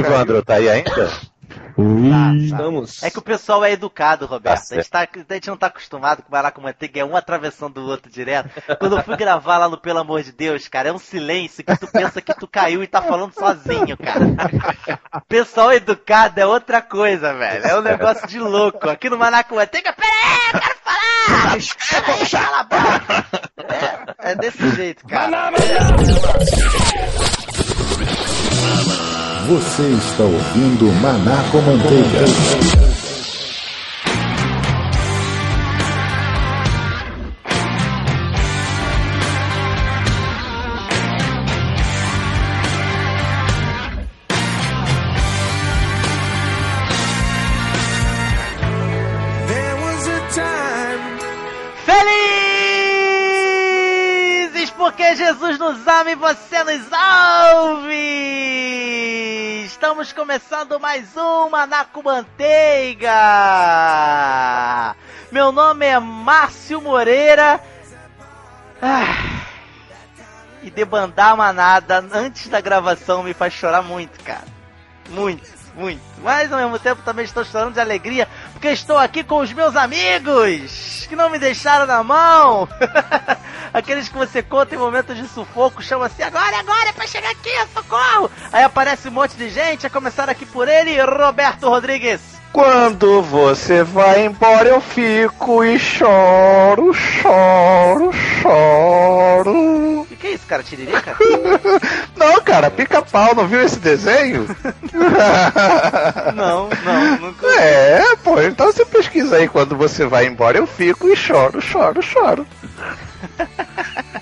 Evandro, tá aí ainda? Tá, Estamos. É que o pessoal é educado, Roberto. Tá a, gente tá- a gente não tá acostumado com baraco manteiga, é um atravessando o outro direto. Quando eu fui gravar lá no Pelo Amor de Deus, cara, é um silêncio que tu pensa que tu caiu e tá falando sozinho, cara. O pessoal educado é outra coisa, velho. É um negócio de louco. Aqui no Manaco Manteiga, pera aí, eu quero falar! Pera aí, cala a boca! É, é desse jeito, cara. Você está ouvindo Maná com Manteiga. Felizes porque Jesus nos ama e você nos ouve! Estamos começando mais um Manaco Manteiga! Meu nome é Márcio Moreira. Ah, e debandar a manada antes da gravação me faz chorar muito, cara. Muito, muito. Mas ao mesmo tempo também estou chorando de alegria porque estou aqui com os meus amigos que não me deixaram na mão. Aqueles que você conta em momentos de sufoco, chama assim, agora, agora, é pra chegar aqui, socorro! Aí aparece um monte de gente, a começar aqui por ele, Roberto Rodrigues. Quando você vai embora eu fico e choro, choro, choro. O que é isso, cara? Tiririca? Não, cara, pica-pau, não viu esse desenho? não, não, nunca. É, pô, então você pesquisa aí, quando você vai embora eu fico e choro, choro, choro.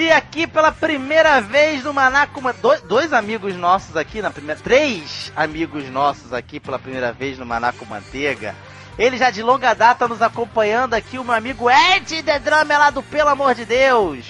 E aqui pela primeira vez no Manaco, Ma- dois, dois amigos nossos aqui na primeira, três amigos nossos aqui pela primeira vez no Manaco Manteiga. Ele já de longa data nos acompanhando aqui, o meu amigo Ed The Drummer lá do Pelo Amor de Deus.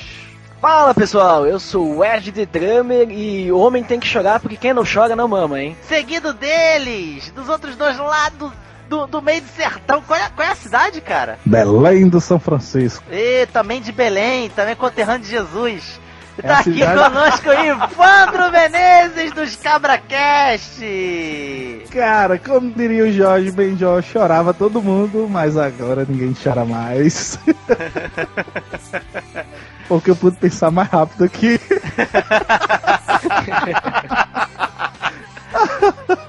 Fala pessoal, eu sou o Ed The Drummer e o homem tem que chorar porque quem não chora não mama, hein? Seguido deles, dos outros dois lados do, do meio do sertão. Qual é, qual é a cidade, cara? Belém do São Francisco. E também de Belém, também conterrâneo de Jesus. É Tá aqui cidade- conosco Ivandro Menezes dos CabraCast. Cara, como diria o Jorge Benjó, chorava todo mundo, mas agora ninguém chora mais. Porque eu pude pensar mais rápido aqui.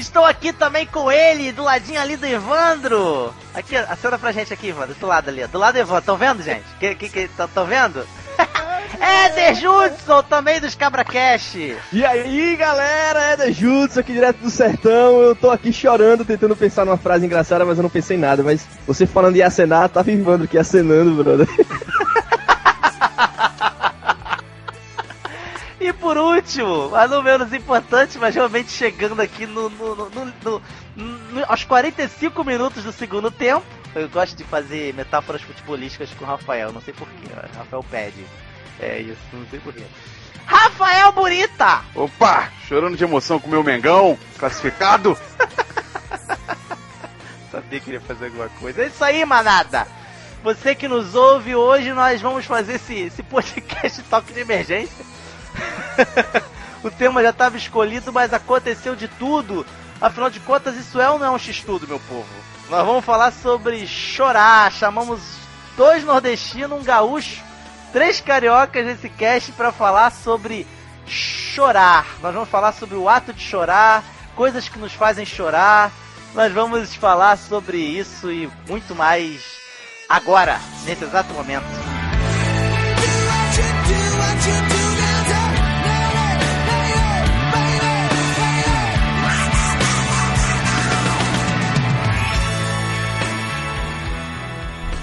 Estou aqui também com ele, do ladinho ali do Evandro. Aqui, acena pra gente aqui, Evandro, do lado ali, do lado do Evandro. Tão vendo, gente? Que, que, que, tão, vendo? Éder Judson, também dos CabraCast. E aí galera, é da Jutsu aqui direto do sertão. Eu tô aqui chorando, tentando pensar numa frase engraçada, mas eu não pensei em nada. Mas você falando de acenar, tá vivando aqui acenando, brother. E por último, mas não menos importante, mas realmente chegando aqui no, no- no- no- aos 45 minutos do segundo tempo. Eu gosto de fazer metáforas futebolísticas com o Rafael, não sei porquê. Rafael pede. É isso, não sei porquê. Rafael Burita! Opa, chorando de emoção com o meu Mengão, classificado. Sabia que ele ia fazer alguma coisa. É isso aí, manada! Você que nos ouve hoje, nós vamos fazer esse, esse podcast toque de emergência. o tema já estava escolhido, mas aconteceu de tudo. Afinal de contas, isso é ou não é um x-tudo, meu povo? Nós vamos falar sobre chorar. Chamamos dois nordestinos, um gaúcho, três cariocas nesse cast para falar sobre chorar. Nós vamos falar sobre o ato de chorar, coisas que nos fazem chorar. Nós vamos falar sobre isso e muito mais agora, nesse exato momento.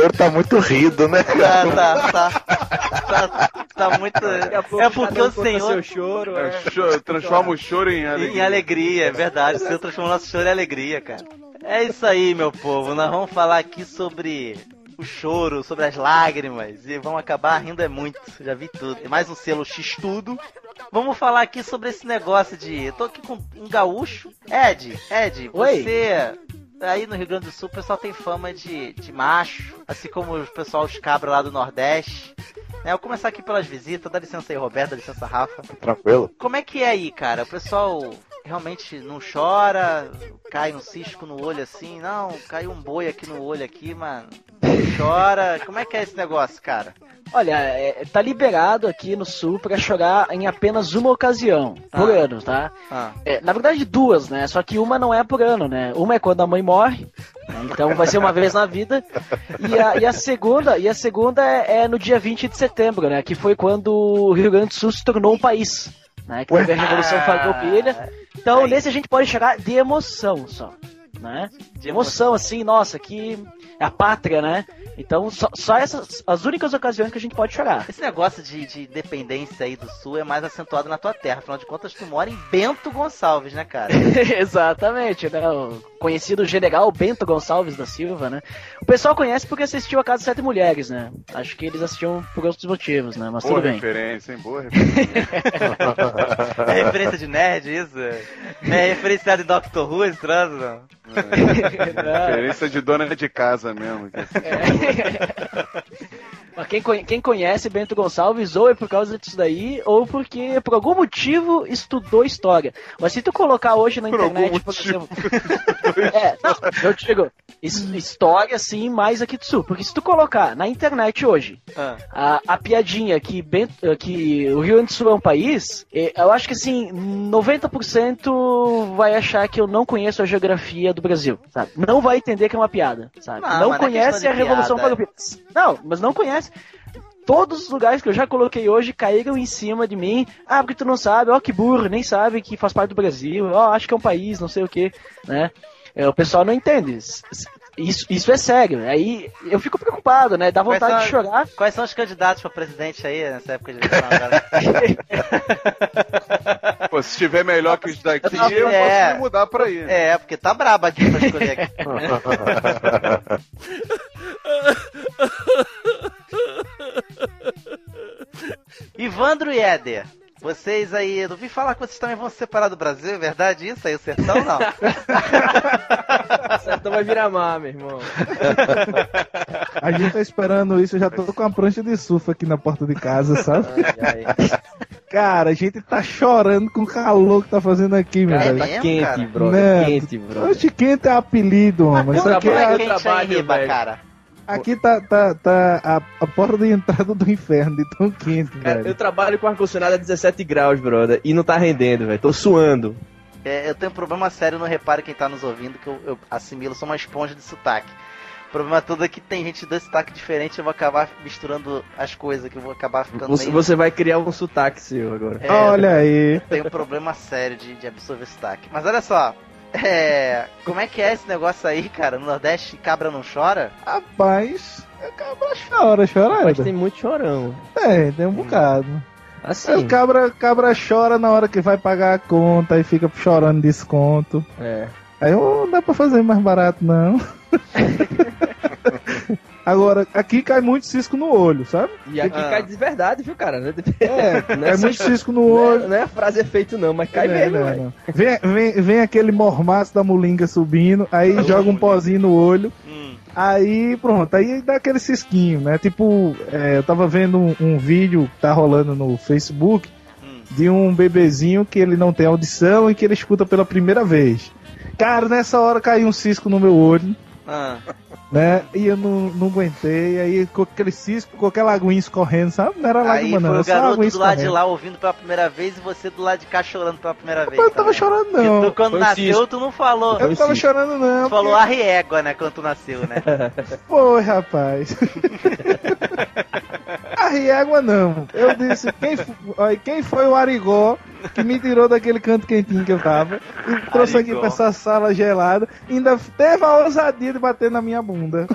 choro tá muito rido, né? Tá, tá, tá. Tá, tá muito. É porque o senhor. Seu choro, é. Cho- Transforma o choro em Em alegria. alegria, é verdade. O senhor transformou nosso choro em alegria, cara. É isso aí, meu povo. Nós vamos falar aqui sobre o choro, sobre as lágrimas. E vamos acabar rindo é muito. Já vi tudo. E mais um selo X-Tudo. Vamos falar aqui sobre esse negócio de. Eu tô aqui com um gaúcho. Ed, Ed, Oi. você. Aí no Rio Grande do Sul o pessoal tem fama de, de macho, assim como o pessoal, os cabras lá do Nordeste. Né, eu vou começar aqui pelas visitas, dá licença aí, Roberto, dá licença, Rafa. Tranquilo. Como é que é aí, cara? O pessoal realmente não chora, cai um cisco no olho assim, não, caiu um boi aqui no olho aqui, mano. Não chora. Como é que é esse negócio, cara? Olha, é, tá liberado aqui no sul pra chorar em apenas uma ocasião por Ah. ano, tá? Ah, É, na verdade, duas, né? Só que uma não é por ano, né? Uma é quando a mãe morre, né? então vai ser uma vez na vida. E a, e a segunda, e a segunda é, é no dia 20 de setembro, né? Que foi quando o Rio Grande do Sul se tornou um país. Né? Que teve a Revolução Farroupilha. Então, nesse a gente pode chorar de emoção só. Né? De emoção, assim, nossa, que é a pátria, né? Então, só, só essas as únicas ocasiões que a gente pode chorar. esse negócio de, de dependência aí do sul é mais acentuado na tua terra. Afinal de contas, tu mora em Bento Gonçalves, né, cara? Exatamente, né? O conhecido general Bento Gonçalves da Silva, né? O pessoal conhece porque assistiu a Casa de Sete Mulheres, né? Acho que eles assistiam por outros motivos, né? Mas Boa tudo bem. referência, hein? Boa referência. É referência de nerd, isso? É referenciado em Doctor Who, esse troço, não? referência de dona de casa mesmo. que assim, Mas quem, quem conhece Bento Gonçalves ou é por causa disso daí, ou porque por algum motivo estudou história. Mas se tu colocar hoje na Por internet, por exemplo. é, não, eu digo, his- história sim, mais aqui do sul. Porque se tu colocar na internet hoje Ah, a, a piadinha que, Bento, que o Rio Grande do Sul é um país, eh, eu acho que assim, 90% vai achar que eu não conheço a geografia do Brasil, sabe? Não vai entender que é uma piada, sabe? Não, Não, não é conhece a Revolução. Farroupilha. Não, mas não conhece. Todos os lugares que eu já coloquei hoje caíram em cima de mim. Ah, porque tu não sabe, ó que burro, nem sabe que faz parte do Brasil, ó, acho que é um país, não sei o que, né? É, o pessoal não entende. Isso, isso é sério. Aí eu fico preocupado, né? Dá vontade de são- chorar. Quais são os candidatos pra presidente aí nessa época de eleição agora? Pô, se estiver melhor que os daqui, Não, eu é. posso me mudar pra aí. É, porque tá braba aqui pra escolher aqui. Ivandro e Éder, vocês aí, eu ouvi falar que vocês também vão se separar do Brasil, é verdade isso aí, o sertão não? Sertão vai virar mar, meu irmão. A gente tá esperando isso, eu já tô com a prancha de surf aqui na porta de casa, sabe? Ai, ai. Cara, a gente tá chorando com o calor que tá fazendo aqui, meu velho. Tá quente, cara? brother. Não, Quente, brother. Quente é apelido, homem. Isso Como aqui é é, quente aí trabalho, Riba, velho. cara? Aqui tá, tá, tá a, a porta de entrada do inferno, de tão quente, Cara, velho. eu trabalho com ar-condicionado a 17 graus, brother, e não tá rendendo, velho. Tô suando. É, eu tenho um problema sério no reparo quem tá nos ouvindo, que eu, eu assimilo, sou uma esponja de sotaque. O problema todo é que tem gente de dois sotaques diferentes, eu vou acabar misturando as coisas, que eu vou acabar ficando Você, meio... você vai criar um sotaque seu agora. É, Olha aí. Tenho um problema sério de, de absorver sotaque. Mas olha só, é... Como é que é esse negócio aí, cara? No Nordeste, cabra não chora? Rapaz, a cabra chora, chora. Mas tem muito chorão. É, tem um bocado. Aí Assim. o cabra, cabra chora na hora que vai pagar a conta e fica chorando desconto. É. Aí não dá pra fazer mais barato, não. Agora, aqui cai muito cisco no olho, sabe? E aqui Ah. cai de verdade, viu, cara? Não É, cai muito cisco no Não é, olho. não é frase efeito, não, mas cai É, mesmo, não, velho. não. Vem, vem, vem aquele mormaço da molinga subindo, aí joga um pozinho no olho, Hum. aí pronto, aí dá aquele cisquinho, né? Tipo, é, eu tava vendo um, um vídeo que tá rolando no Facebook Hum. de um bebezinho que ele não tem audição e que ele escuta pela primeira vez. Cara, nessa hora caiu um cisco no meu olho, Ah, né? E eu não, não aguentei. Aí com aquele cisco, com aquela aguinha escorrendo, sabe? Não era lágrima, foi não. o Era só garoto do lado de lá ouvindo pela primeira vez e você do lado de cá chorando pela primeira vez. Eu não tava também. chorando, Porque não. tu, quando Foi nasceu, tu não falou. Eu não tava chorando, não. Tu falou porque- a riégua, né? Quando tu nasceu, né? Foi, rapaz. A riégua não. Eu disse, quem, fo- olha, quem foi o Arigó que me tirou daquele canto quentinho que eu tava e trouxe aqui Arigó. pra essa sala gelada e ainda teve a ousadia de bater na minha bunda.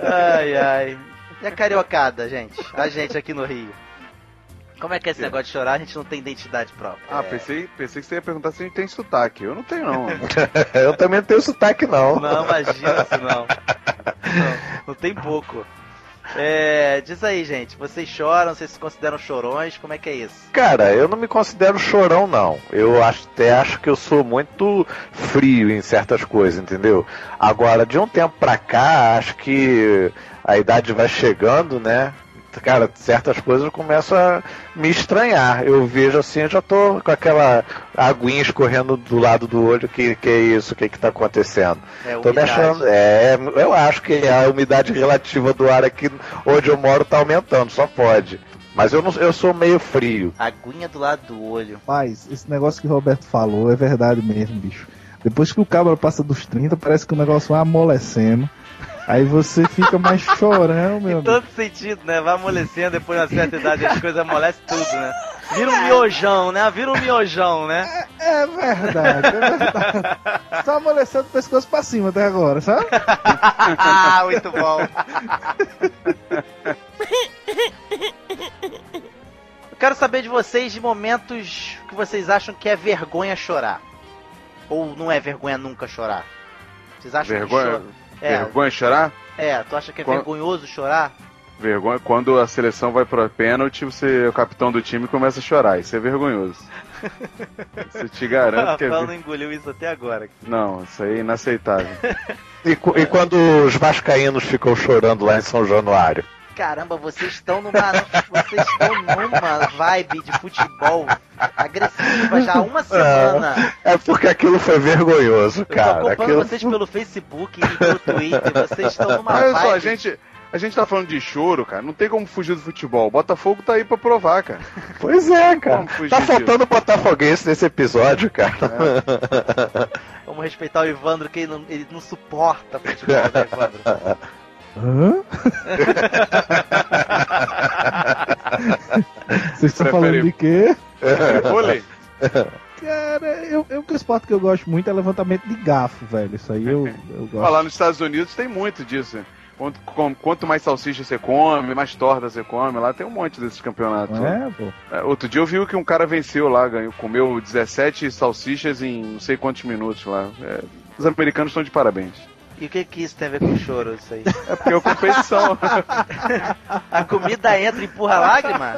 Ai, ai. E a cariocada, gente? A gente aqui no Rio. Como é que é esse negócio de chorar? A gente não tem identidade própria. Ah, pensei, pensei que você ia perguntar se a gente tem sotaque. Eu não tenho, não. Eu também não tenho sotaque, não. Não, imagina se não. não. Não tem pouco. É, diz aí, gente. Vocês choram? Vocês se consideram chorões? Como é que é isso? Cara, eu não me considero chorão, não. Eu acho, até acho que eu sou muito frio em certas coisas, entendeu? Agora, de um tempo pra cá, acho que a idade vai chegando, né? Cara, certas coisas eu começo a me estranhar. Eu vejo assim, eu já tô com aquela aguinha escorrendo do lado do olho. Que, que é isso? O que que tá acontecendo? É Tô me achando. É, eu acho que a umidade relativa do ar aqui onde eu moro tá aumentando, só pode. Mas eu, não, eu sou meio frio. Aguinha do lado do olho. Mas esse negócio que o Roberto falou é verdade mesmo, bicho. Depois que o cabra passa dos 30, parece que o negócio vai amolecendo. Aí você fica mais chorão, meu Em amigo. todo sentido, né? Vai amolecendo depois de uma certa idade, as coisas amolecem tudo, né? Vira um miojão, né? Vira um miojão, né? É verdade, é verdade. Só amolecendo o pescoço pra cima até agora, sabe? Ah, muito bom. Eu quero saber de vocês de momentos que vocês acham que é vergonha chorar. Ou não é vergonha nunca chorar? Vocês acham Vergonha? que chora... É, Vergonha chorar? é, tu acha que é Qual- vergonhoso chorar? Vergonha. Quando a seleção vai pro pênalti, você é o capitão do time e começa a chorar. Isso é vergonhoso. Isso te O garanto que é. Não engoliu isso até agora. Não, isso aí é inaceitável. E, e quando os vascaínos ficam chorando lá em São Januário? Caramba, vocês estão numa. Vocês estão numa vibe de futebol agressiva já há uma semana. É porque aquilo foi vergonhoso, Eu tô cara. acompanhando Aquilo... vocês pelo Facebook e pelo Twitter. Vocês estão numa Olha vibe. só, a gente, a gente tá falando de choro, cara. Não tem como fugir do futebol. O Botafogo tá aí pra provar, cara. Pois é, cara. Tá disso. faltando botafoguense nesse episódio, cara. Vamos respeitar o Evandro, que ele não, ele não suporta futebol, né, Evandro? Hã? Vocês estão falando de quê? Vôlei. Cara, eu, eu o esporte que eu gosto muito é levantamento de garfo, velho. Isso aí eu, eu gosto. Lá nos Estados Unidos tem muito disso. Quanto, com- quanto mais salsicha você come, mais torta você come, lá tem um monte desses campeonatos. Não é? É, Outro dia eu vi que um cara venceu lá, ganhou, comeu 17 salsichas em não sei quantos minutos lá. É, os americanos estão de parabéns. E o que que isso tem a ver com choro, isso aí? É porque é competição. A comida entra e empurra a lágrima?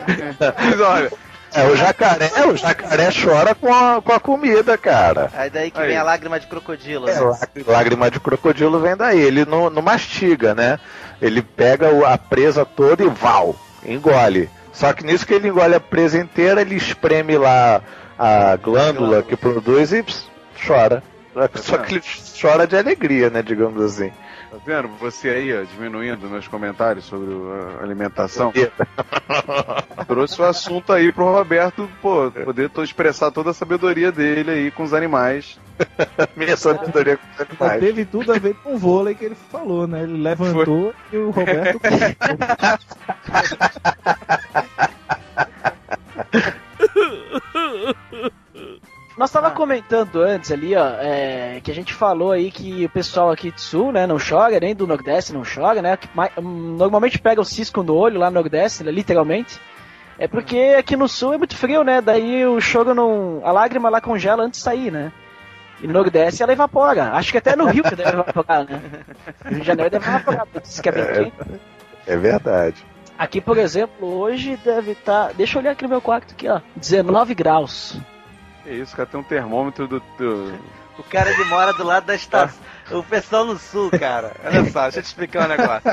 Mas olha, É, o jacaré, o jacaré chora com a, com a comida, cara. Aí daí que Aí. vem a lágrima de crocodilo, É, né? lá- lágrima de crocodilo vem daí. Ele não, não mastiga, né? Ele pega a presa toda e val, engole. Só que nisso que ele engole a presa inteira, ele espreme lá a glândula que produz e ps, chora. Só que ele chora de alegria, né? Digamos assim. tá vendo? Você aí, ó, diminuindo meus comentários sobre alimentação. Trouxe o assunto aí pro Roberto, pô, poder expressar toda a sabedoria dele aí com os animais. Minha sabedoria com os Mas animais. teve tudo a ver com o vôlei que ele falou, né? Ele levantou e o Roberto. Nós tava comentando antes ali, ó, é, que a gente falou aí que o pessoal aqui do sul, né, não chora, nem do Nordeste não chora, né? Que hum, normalmente pega o cisco no olho lá no Nordeste, né, literalmente. É porque aqui no sul é muito frio, né? Daí o choro não. A lágrima lá congela antes de sair, né? E no Nordeste ela evapora. Acho que até no Rio que deve evaporar, né? No Rio de Janeiro deve evaporar, porque diz que é bem É. quente. É verdade. Aqui, por exemplo, hoje deve estar. Deixa eu olhar aqui no meu quarto aqui, ó. 19 graus. É isso, cara, tem um termômetro do, do, O cara ele mora do lado da estação. O pessoal no sul, cara. Olha só, deixa eu te explicar um negócio.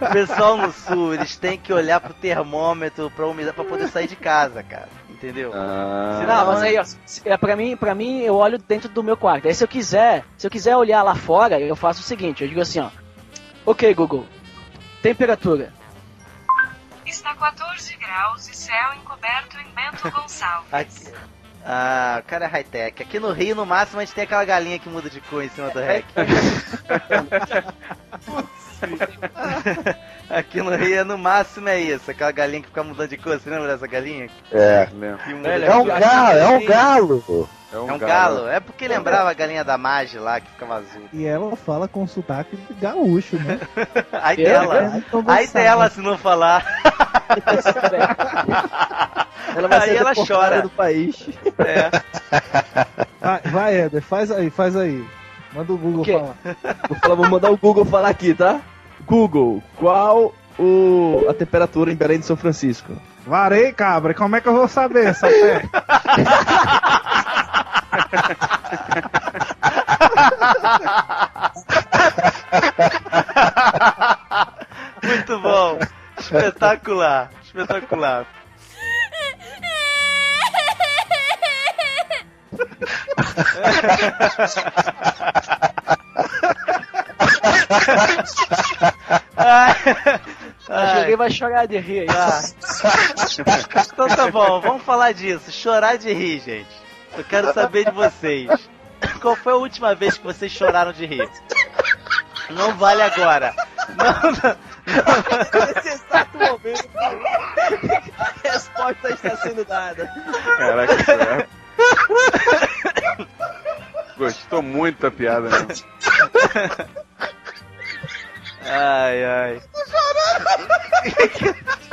O pessoal no sul, eles têm que olhar pro termômetro, pra umidade, pra poder sair de casa, cara. Entendeu? Ah, Não, mas aí, ó, é, pra, mim, pra mim, eu olho dentro do meu quarto. Aí se eu quiser, se eu quiser olhar lá fora, eu faço o seguinte, eu digo assim, ó. Ok, Google. Temperatura. Está 14 graus e céu encoberto em Bento Gonçalves. Ah, o cara é high-tech. Aqui no Rio, no máximo, a gente tem aquela galinha que muda de cor em cima do rec. Aqui no Rio, no máximo, é isso. Aquela galinha que fica mudando de cor. Você lembra dessa galinha? É. de É um galo, é um galo. É É um galo. É porque lembrava a galinha da Mage lá, que ficava azul. E ela fala com sotaque de gaúcho, né? Ai É, dela. Ai você dela se não falar. Ela vai Aí ser ela chora. do país. É. Vai, vai, Éder, faz aí, faz aí. Manda o Google O falar. Vou, falar, vou mandar o Google falar aqui, tá? Google, qual o, a temperatura em Belém de São Francisco? Varei, cabra, como é que eu vou saber essa pé? Muito bom. Espetacular. Espetacular. Ai. alguém vai chorar de rir. Tá. Então tá bom, vamos falar disso. Chorar de rir, gente. Eu quero saber de vocês. Qual foi a última vez que vocês choraram de rir? Não vale agora. Não, não. Nesse exato momento, a resposta está sendo dada. Caraca. Gostou muito da piada, né? Ai, ai.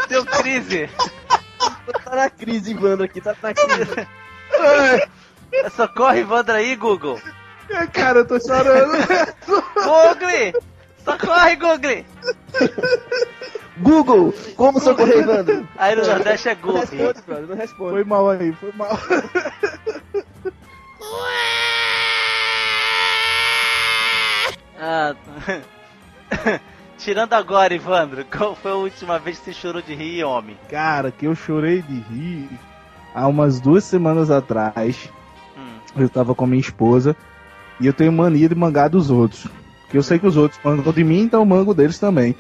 Deu crise. Tá na crise, Ivandro, aqui, tá na crise. Socorre, Evandro aí, Google. Cara, eu tô chorando. Google! Socorre, Google! Google, como socorrer, Ivandro? Aí no Nordeste é Não Google. responde, brother, não responde. Foi mal aí, foi mal. Ah, Tirando agora, Ivandro, qual foi a última vez que você chorou de rir, homem? Cara, que eu chorei de rir há umas duas semanas atrás. Hum. Eu tava com a minha esposa e eu tenho mania de mangar dos outros. Porque eu sei que os outros mangam de mim, então eu mango deles também.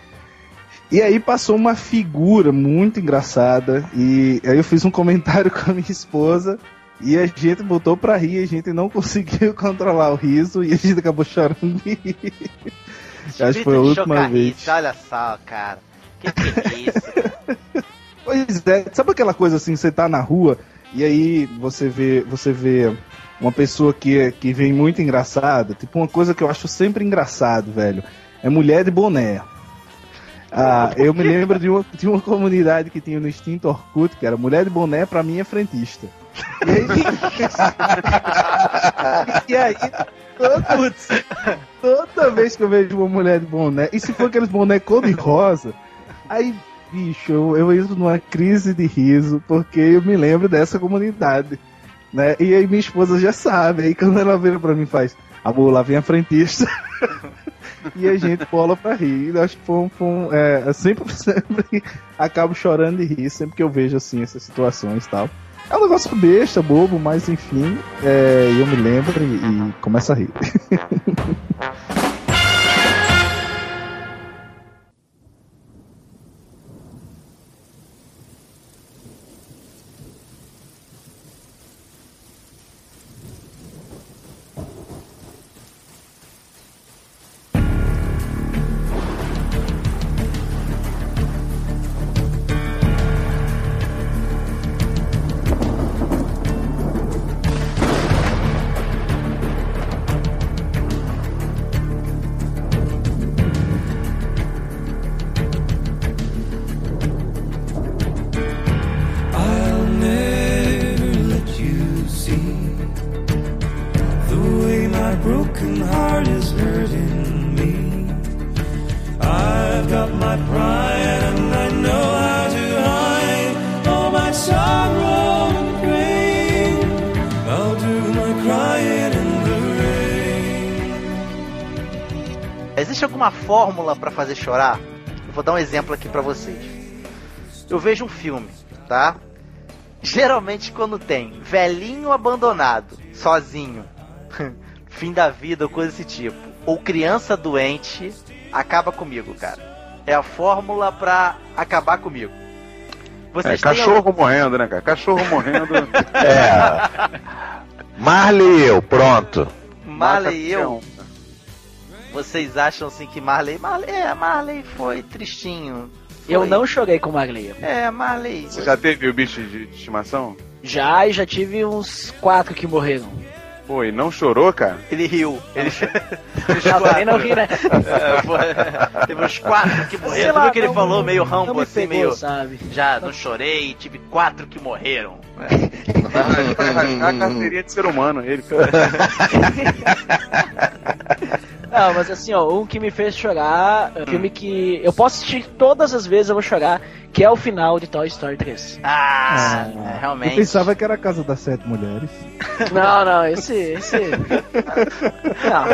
E aí passou uma figura muito engraçada e aí eu fiz um comentário com a minha esposa e a gente botou pra rir, a gente não conseguiu controlar o riso e a gente acabou chorando de rir. Acho que foi a última vez. Olha só, cara. Que que é isso? Pois é, sabe aquela coisa assim, você tá na rua e aí você vê, você vê uma pessoa que, que vem muito engraçada, tipo uma coisa que eu acho sempre engraçado, velho, é mulher de boné. Ah, eu me lembro de uma, de uma comunidade que tinha no extinto Orkut, que era mulher de boné, pra mim é frentista. E aí, e aí toda, toda vez que eu vejo uma mulher de boné, e se for aqueles boné cor-de-rosa, aí bicho, eu, eu entro numa crise de riso, porque eu me lembro dessa comunidade, né? E aí minha esposa já sabe, aí quando ela vira pra mim faz, amor, lá vem a frentista. e a gente bola pra rir. Acho que foi é, sempre, sempre acabo chorando de rir, sempre que eu vejo assim essas situações e tal. É um negócio besta, bobo, mas enfim, é, eu me lembro e, e começo a rir. chorar? Eu vou dar um exemplo aqui pra vocês. Eu vejo um filme, tá? Geralmente quando tem velhinho abandonado, sozinho, fim da vida ou coisa desse tipo, ou criança doente, acaba comigo, cara. É a fórmula pra acabar comigo. É, Vocês têm cachorro morrendo, né, cara? Cachorro morrendo. É. Marley e eu, pronto. Marley e eu. Vocês acham assim que Marley. Marley, é, Marley foi tristinho. Foi. Eu não chorei com Marley. É, Marley. Você já teve o bicho de, de estimação? Já e já tive uns quatro que morreram. Pô, e não chorou, cara? Ele riu. Ele Ah, também não ri, né? É, foi- Teve uns quatro que Sei morreram. Tudo que ele não- falou meio não rambo, me assim, pegou, meio. sabe? Já, não chorei, tive quatro que morreram. A carteirinha de ser humano, ele, cara. Não, mas assim, ó, um que me fez chorar, um filme que eu posso assistir todas as vezes eu vou chorar, que é o final de Toy Story 3. Ah, é, Eu realmente. pensava que era a casa das sete mulheres. Não, não, esse. esse... Não.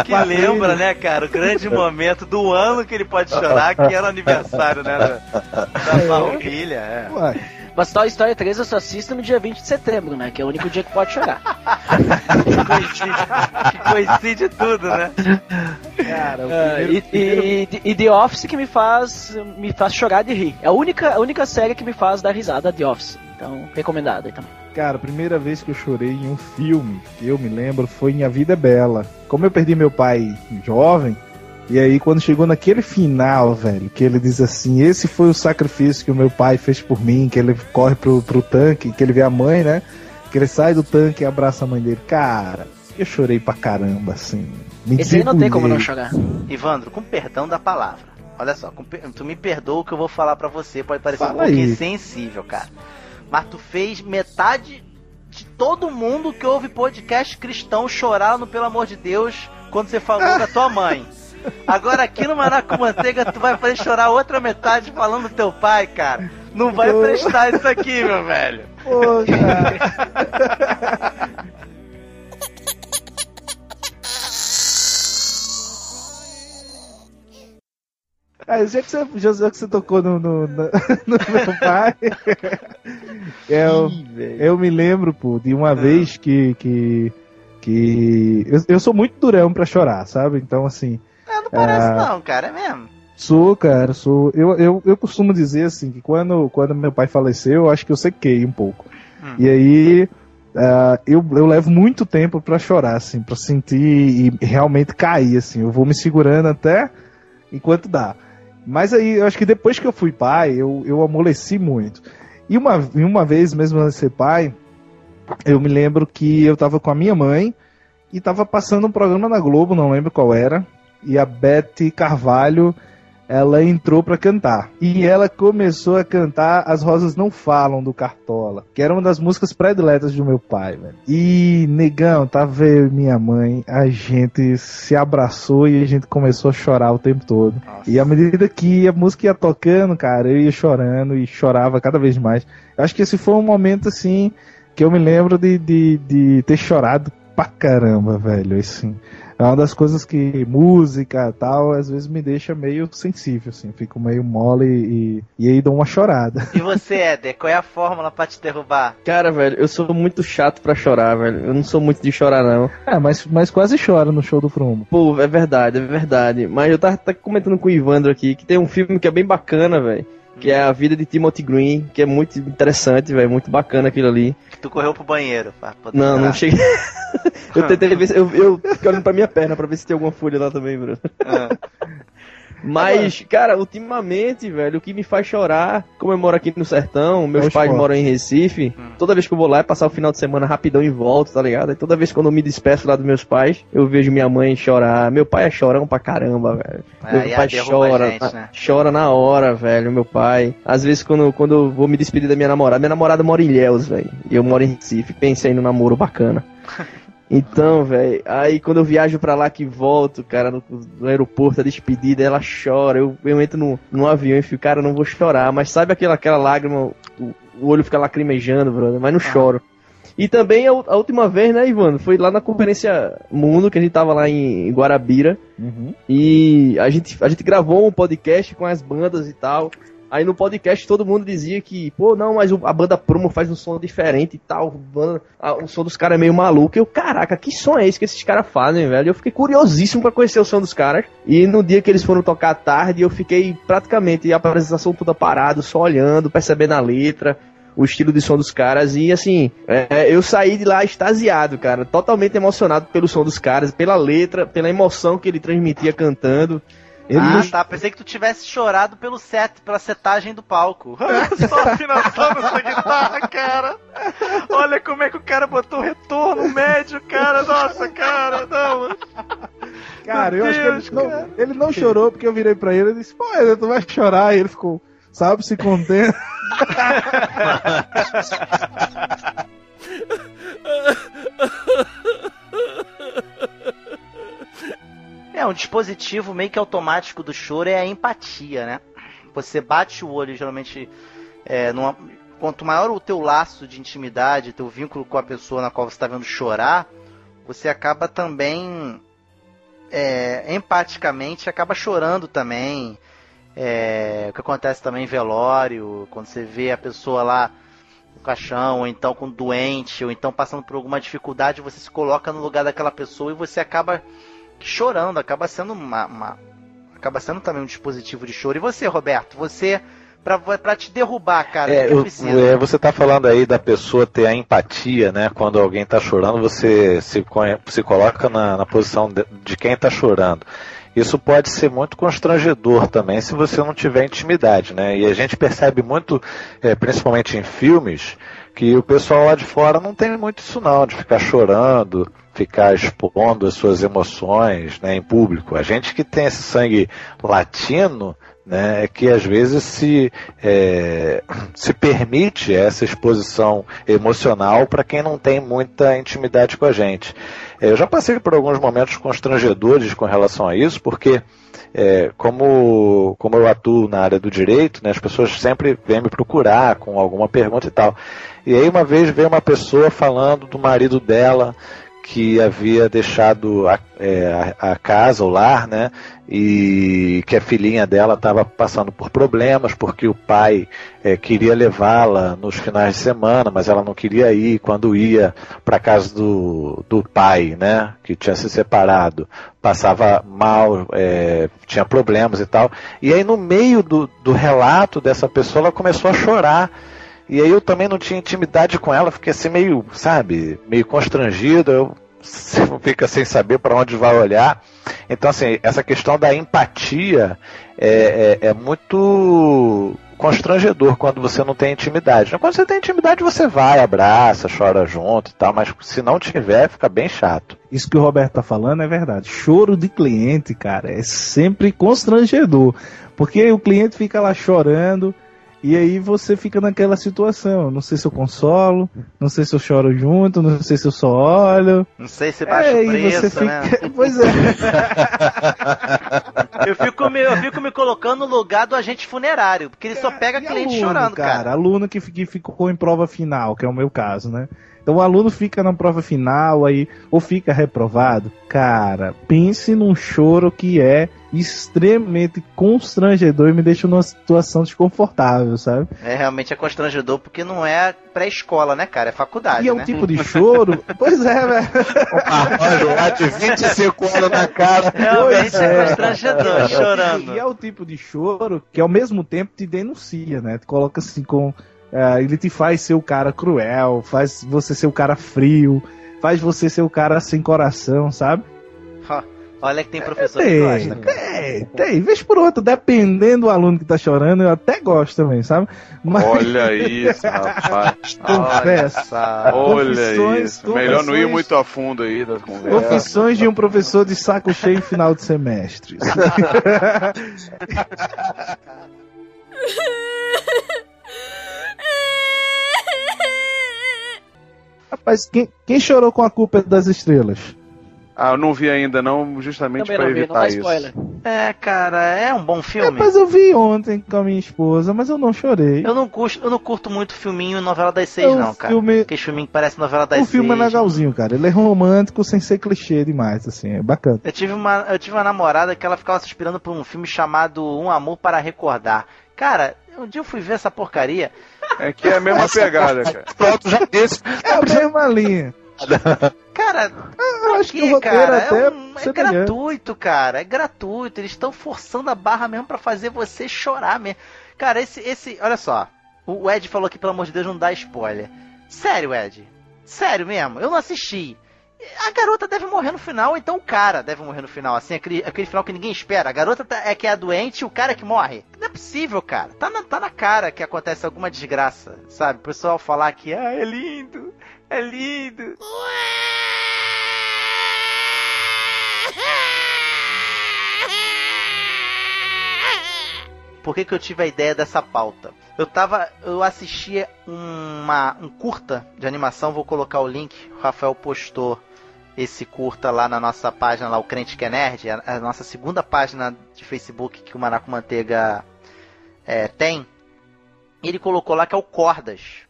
O que lembra, né, cara, o grande momento do ano que ele pode chorar, que era o aniversário, né, da, da família. É. Ué, Mas Toy Story 3 eu só assisto no dia 20 de setembro, né? Que é o único dia que pode chorar. Que coincide, que coincide tudo, né? cara, o É, primeiro- e, e, e The Office que me faz me faz chorar de rir. É a única, a única série que me faz dar risada, The Office. Então, recomendado aí também. Cara, a primeira vez que eu chorei em um filme, que eu me lembro, foi em A Vida é Bela. Como eu perdi meu pai jovem, e aí quando chegou naquele final, velho, que ele diz assim, esse foi o sacrifício que o meu pai fez por mim, que ele corre pro, pro tanque, que ele vê a mãe, né? Que ele sai do tanque e abraça a mãe dele. Cara, eu chorei pra caramba, assim. Me Esse aí não tem como não chorar. Ivandro, com perdão da palavra. Olha só, com tu me perdoa o que eu vou falar pra você, pode parecer Fala um pouquinho aí. sensível, cara. Mas tu fez metade de todo mundo que ouve podcast cristão chorar no Pelo Amor de Deus quando você falou da tua mãe. Agora aqui no Maná com Manteiga tu vai fazer chorar outra metade falando do teu pai, cara. Não vai Pô. prestar isso aqui, meu velho. Pô, cara. Ah, já que você, já que você tocou no, no, no- no meu pai, eu, eu me lembro, pô, de uma vez que. que, que eu, eu sou muito durão pra chorar, sabe? Então, assim, não parece Ah. não, cara, é mesmo. sou, cara, sou. Eu, eu, eu costumo dizer, assim, que quando, quando meu pai faleceu, eu acho que eu sequei um pouco. Hum. E aí. ah, eu, eu levo muito tempo pra chorar, assim, pra sentir e realmente cair, assim. Eu vou me segurando até enquanto dá. Mas aí, eu acho que depois que eu fui pai, eu, eu amoleci muito. E uma, e uma vez, mesmo antes de ser pai, eu me lembro que eu tava com a minha mãe e tava passando um programa na Globo, não lembro qual era. E a Beth Carvalho, ela entrou pra cantar. E ela começou a cantar As Rosas Não Falam, do Cartola. Que era uma das músicas prediletas do meu pai, velho. E, negão, tava eu e minha mãe, a gente se abraçou e a gente começou a chorar o tempo todo. E à medida que a música ia tocando, cara, eu ia chorando e chorava cada vez mais. Eu acho que esse foi um momento, assim, que eu me lembro de, de, de ter chorado pra caramba, velho, assim. É uma das coisas que música tal, às vezes me deixa meio sensível, assim. Fico meio mole e, e aí dou uma chorada. E você, Éder, qual é a fórmula pra te derrubar? Cara, velho, eu sou muito chato pra chorar, velho. Eu não sou muito de chorar, não. É, mas, mas quase chora no show do Frumo. Pô, é verdade, é verdade. Mas eu tava, tava comentando com o Ivandro aqui que tem um filme que é bem bacana, velho. Que é a vida de Timothy Green, que é muito interessante, velho. Muito bacana aquilo ali. Tu correu pro banheiro. Pra poder Não, não chorar. cheguei. eu tentei ver. Eu, eu fiquei olhando pra minha perna pra ver se tem alguma folha lá também, Bruno. Ah. Mas, cara, ultimamente, velho, o que me faz chorar, como eu moro aqui no sertão, meus É pais esporte. moram em Recife, toda vez que eu vou lá é passar o final de semana rapidão e volto, tá ligado? E toda vez quando eu me despeço lá dos meus pais, eu vejo minha mãe chorar. Meu pai é chorão pra caramba, velho. Aí meu pai chora, gente, né? chora na hora, velho, meu pai. Às vezes quando, quando eu vou me despedir da minha namorada, minha namorada mora em Ilhéus, velho, e eu moro em Recife, pensei no namoro bacana. Então, velho, aí quando eu viajo pra lá que volto, cara, no, no aeroporto, a despedida, ela chora. Eu, eu entro no, no avião e fico, cara, não vou chorar. Mas sabe aquela, aquela lágrima, o, o olho fica lacrimejando, brother, mas não choro. E também a, a última vez, né, Ivan? Foi lá na Conferência Mundo, que a gente tava lá em Guarabira. Uhum. E a gente, a gente gravou um podcast com as bandas e tal. Aí no podcast todo mundo dizia que, pô, não, mas a banda promo faz um som diferente e tal. o som dos caras é meio maluco. Eu, caraca, que som é esse que esses caras fazem, velho? Eu fiquei curiosíssimo pra conhecer o som dos caras. E no dia que eles foram tocar à tarde, eu fiquei praticamente a apresentação toda parado, só olhando, percebendo a letra. O estilo de som dos caras, e assim, é, eu saí de lá extasiado, cara, totalmente emocionado pelo som dos caras, pela letra, pela emoção que ele transmitia cantando. Ele ah, não- tá. Pensei que tu tivesse chorado pelo set, pela setagem do palco. Só a afinação dessa guitarra, cara. Olha como é que o cara botou retorno médio, cara. Nossa, cara, não. Cara, Meu eu acho que Deus, ele não, ele não chorou porque eu virei pra ele e disse, pô, tu vai chorar. E ele ficou, sabe, se contendo. É, um dispositivo meio que automático do choro é a empatia, né? Você bate o olho, geralmente, é, numa- quanto maior o teu laço de intimidade, teu vínculo com a pessoa na qual você está vendo chorar, você acaba também, é, empaticamente, acaba chorando também. É, o que acontece também em velório, quando você vê a pessoa lá no caixão, ou então com doente, ou então passando por alguma dificuldade, você se coloca no lugar daquela pessoa e você acaba chorando, acaba sendo uma, uma- acaba sendo também um dispositivo de choro. E você, Roberto, você pra te derrubar, cara, É, eu- é, você tá falando aí da pessoa ter a empatia, né? Quando alguém tá chorando, você se, se coloca na, na posição de, de quem tá chorando. Isso pode ser muito constrangedor também se você não tiver intimidade, né? E a gente percebe muito, é, principalmente em filmes, que o pessoal lá de fora não tem muito isso não, de ficar chorando, ficar expondo as suas emoções né, em público. A gente que tem esse sangue latino, né, é que às vezes se, é, se permite essa exposição emocional para quem não tem muita intimidade com a gente. É, Eu já passei por alguns momentos constrangedores com relação a isso, porque é, como, como eu atuo na área do direito, né, as pessoas sempre vêm me procurar com alguma pergunta e tal. E aí uma vez veio uma pessoa falando do marido dela que havia deixado a, é, a, casa, o lar, né? E que a filhinha dela estava passando por problemas porque o pai é, queria levá-la nos finais de semana, mas ela não queria ir. Quando ia para casa do, do pai, né? Que tinha se separado, passava mal, é, tinha problemas e tal. E aí no meio do, do relato dessa pessoa, ela começou a chorar. E aí eu também não tinha intimidade com ela, fiquei assim meio, sabe, meio constrangido, eu fica sem saber para onde vai olhar. Então, assim, essa questão da empatia é, é, é muito constrangedor quando você não tem intimidade. Quando você tem intimidade, você vai, abraça, chora junto e tal, mas se não tiver, fica bem chato. Isso que o Roberto tá falando é verdade. Choro de cliente, cara, é sempre constrangedor. Porque o cliente fica lá chorando e aí você fica naquela situação. Não sei se eu consolo, não sei se eu choro junto, não sei se eu só olho. Não sei se baixa É, e preço, você né? fica- Pois é. Eu fico, me, eu fico me colocando no lugar do agente funerário, porque ele só pega cliente aluno, chorando, cara. Aluno que, que ficou em prova final, que é o meu caso, né? Então o aluno fica na prova final aí, ou fica reprovado. Cara, pense num choro que é extremamente constrangedor e me deixa numa situação desconfortável, sabe? É, realmente é constrangedor, porque não é pré-escola, né, cara? É faculdade, E é um né? tipo de choro. pois é, velho. Olha, de 25 anos na cara. Realmente Pois é constrangedor, chorando. E é o tipo de choro que ao mesmo tempo te denuncia, né? Te coloca assim com. ah, ele te faz ser o cara cruel, faz você ser o cara frio, faz você ser o cara sem coração, sabe? Olha que tem professor que gosta, cara. tem, tem. Vez por outra, dependendo do aluno que tá chorando, eu até gosto também, sabe? Mas Olha isso, rapaz. confesso. Olha isso. Melhor não ir muito a fundo aí da conversa. Confissões de um professor de saco cheio em final de semestre. Rapaz, quem, quem chorou com a culpa das estrelas? Ah, eu não vi ainda não, justamente pra não vi, não evitar isso. spoiler. É, cara, é um bom filme. Mas eu vi ontem com a minha esposa, mas eu não chorei. Eu não curto, eu não curto muito filminho novela das seis, É um não, cara. filme- Aquele filminho que parece novela das O seis. filme é legalzinho, cara. Ele é romântico sem ser clichê demais, assim. É bacana. Eu tive, uma, eu tive uma namorada que ela ficava suspirando por um filme chamado Um Amor para Recordar. Cara, um dia eu fui ver essa porcaria. É que é a mesma pegada, cara. Pronto, já disse. É a mesma linha. Cara, Eu acho que que, o roteiro cara? até É, um- é gratuito, cara. É gratuito. Eles estão forçando a barra mesmo pra fazer você chorar mesmo. Cara, esse, esse. Olha só. O Ed falou aqui, pelo amor de Deus, não dá spoiler. Sério, Ed. Sério mesmo. Eu não assisti. A garota deve morrer no final, então o cara deve morrer no final. Assim, aquele, aquele final que ninguém espera. A garota tá- é que é a doente e o cara é que morre. Não é possível, cara. Tá na, tá na cara que acontece alguma desgraça, sabe? O pessoal falar que ah, é lindo, é lindo. Por que, que eu tive a ideia dessa pauta? Eu tava. Eu assisti uma, um curta de animação, vou colocar o link. O Rafael postou esse curta lá na nossa página, lá, o Crente que é Nerd, a, a nossa segunda página de Facebook que o Manaco Manteiga é, tem. Ele colocou lá que é o Cordas.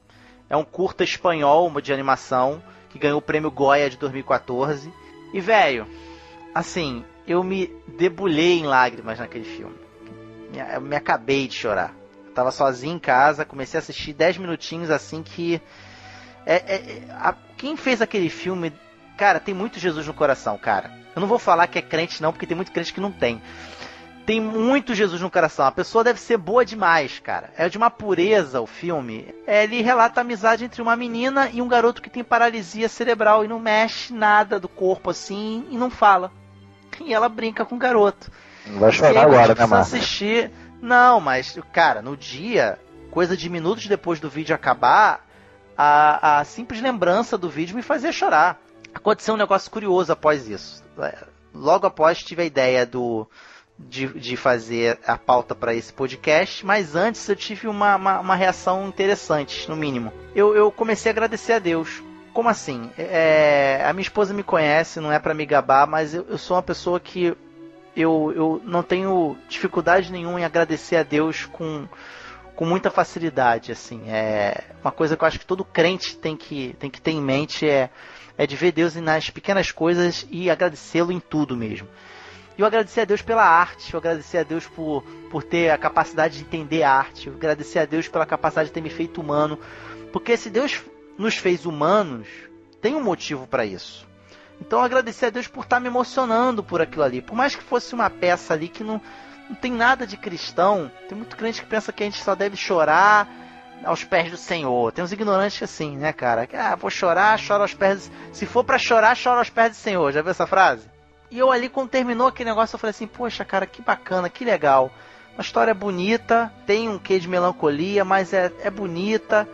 É um curta espanhol de animação que ganhou o prêmio Goya de 2014. E, velho, assim, eu me debulhei em lágrimas naquele filme. Me- Eu me acabei de chorar. Eu tava sozinho em casa, comecei a assistir 10 minutinhos assim que. É, é- é- a- quem fez aquele filme, cara, tem muito Jesus no coração, cara. Eu não vou falar que é crente, não, porque tem muito crente que não tem. Tem muito Jesus no coração. A pessoa deve ser boa demais, cara. É de uma pureza o filme. Ele relata a amizade entre uma menina e um garoto que tem paralisia cerebral e não mexe nada do corpo assim e não fala. E ela brinca com o garoto. Vai chorar agora, né, Márcio? assistir. Não, mas, cara, no dia, coisa de minutos depois do vídeo acabar, a, a simples lembrança do vídeo me fazia chorar. Aconteceu um negócio curioso após isso. É, Logo após tive a ideia do de, de fazer a pauta para esse podcast, mas antes eu tive uma, uma, uma reação interessante, no mínimo. Eu, eu comecei a agradecer a Deus. Como assim? É, a minha esposa me conhece, não é para me gabar, mas eu, eu sou uma pessoa que eu, eu não tenho dificuldade nenhuma em agradecer a Deus com, com muita facilidade, assim. É uma coisa que eu acho que todo crente tem que, tem que ter em mente é, é de ver Deus nas pequenas coisas e agradecê-lo em tudo mesmo. E eu agradecer a Deus pela arte, eu agradecer a Deus por, por ter a capacidade de entender a arte, eu agradecer a Deus pela capacidade de ter me feito humano. Porque se Deus nos fez humanos, tem um motivo para isso. Então eu agradecer a Deus por estar me emocionando por aquilo ali. Por mais que fosse uma peça ali que não, não tem nada de cristão, tem muito crente que pensa que a gente só deve chorar aos pés do Senhor. Tem uns ignorantes assim, né, cara? Ah, vou chorar, choro aos pés. Do... Se for para chorar, choro aos pés do Senhor. Já viu essa frase? E eu ali, quando terminou aquele negócio, eu falei assim: Poxa, cara, que bacana, que legal. Uma história bonita, tem um quê de melancolia, mas é, é bonita.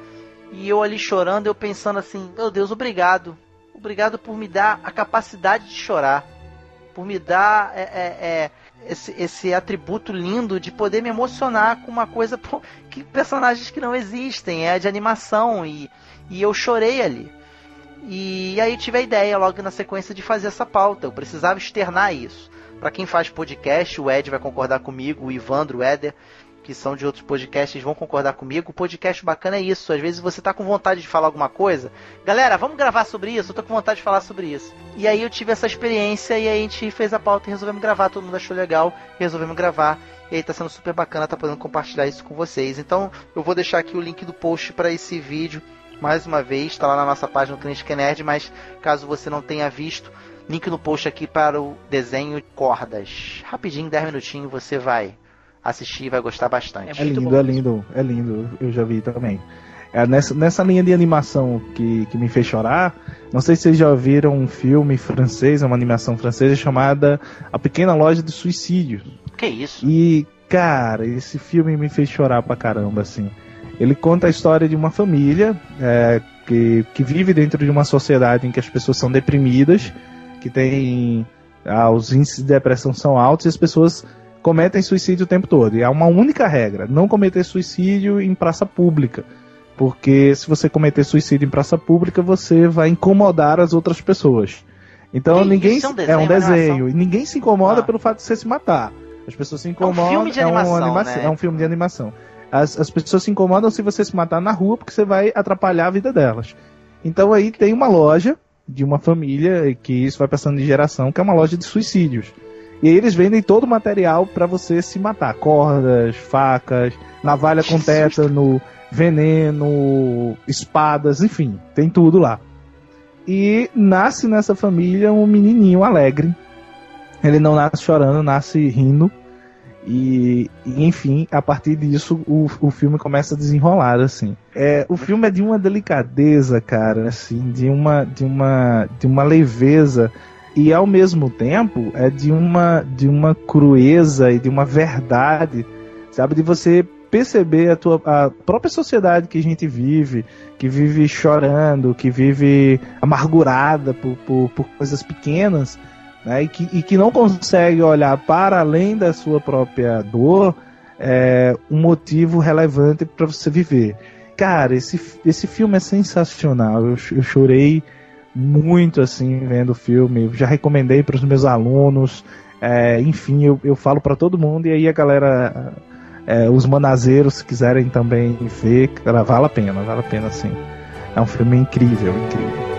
E eu ali chorando, eu pensando assim: Meu Deus, obrigado. Obrigado por me dar a capacidade de chorar. Por me dar é, é, é, esse, esse atributo lindo de poder me emocionar com uma coisa que personagens que não existem, é de animação. E, e eu chorei ali. E aí tive a ideia logo na sequência de fazer essa pauta. Eu precisava externar isso. Para quem faz podcast, o Ed vai concordar comigo, o Ivandro, o Éder, que são de outros podcasts, vão concordar comigo. O podcast bacana é isso. Às vezes você tá com vontade de falar alguma coisa. Galera, vamos gravar sobre isso? Eu tô com vontade de falar sobre isso. E aí eu tive essa experiência e aí a gente fez a pauta e resolvemos gravar. Todo mundo achou legal, resolvemos gravar. E aí tá sendo super bacana, tá podendo compartilhar isso com vocês. Então eu vou deixar aqui o link do post para esse vídeo mais uma vez, está lá na nossa página do Cliente Nerd, mas caso você não tenha visto, link no post aqui para o desenho Cordas. Rapidinho, 10 minutinhos, você vai assistir e vai gostar bastante. É lindo, é lindo, é lindo, eu já vi também. É nessa, nessa linha de animação que, que me fez chorar, não sei se vocês já viram um filme francês, uma animação francesa chamada A Pequena Loja de Suicídio. Que isso? E, cara, esse filme me fez chorar pra caramba, assim. Ele conta a história de uma família é, que, que vive dentro de uma sociedade em que as pessoas são deprimidas, que tem. Ah, os índices de depressão são altos e as pessoas cometem suicídio o tempo todo. E há uma única regra: não cometer suicídio em praça pública. Porque se você cometer suicídio em praça pública, você vai incomodar as outras pessoas. Então Que ninguém. isso? É um é um desenho, uma desenho. animação? E ninguém se incomoda Ah. pelo fato de você se matar. As pessoas se incomodam. filme de é, animação, anima- né? é um filme de animação. As, as pessoas se incomodam se você se matar na rua porque você vai atrapalhar a vida delas. Então aí tem uma loja de uma família que isso vai passando de geração, que é uma loja de suicídios. E aí eles vendem todo o material pra você se matar: cordas, facas, navalha com tétano, veneno, espadas, enfim, tem tudo lá. E nasce nessa família um menininho alegre. Ele não nasce chorando, nasce rindo. E, e, enfim, a partir disso o, o filme começa a desenrolar assim. É, o filme é de uma delicadeza, cara, assim, de uma de uma de uma leveza e ao mesmo tempo é de uma de uma crueza e de uma verdade, sabe, de você perceber a tua a própria sociedade que a gente vive, que vive chorando, que vive amargurada por, por, por coisas pequenas né, e, que, e que não consegue olhar para além da sua própria dor é, um motivo relevante para você viver. Cara, esse, esse filme é sensacional. Eu, eu chorei muito assim vendo o filme. Eu já recomendei para os meus alunos. É, enfim, eu, eu falo para todo mundo e aí a galera, é, os manazeiros, se quiserem também ver, cara, vale a pena, vale a pena sim. É um filme incrível, incrível.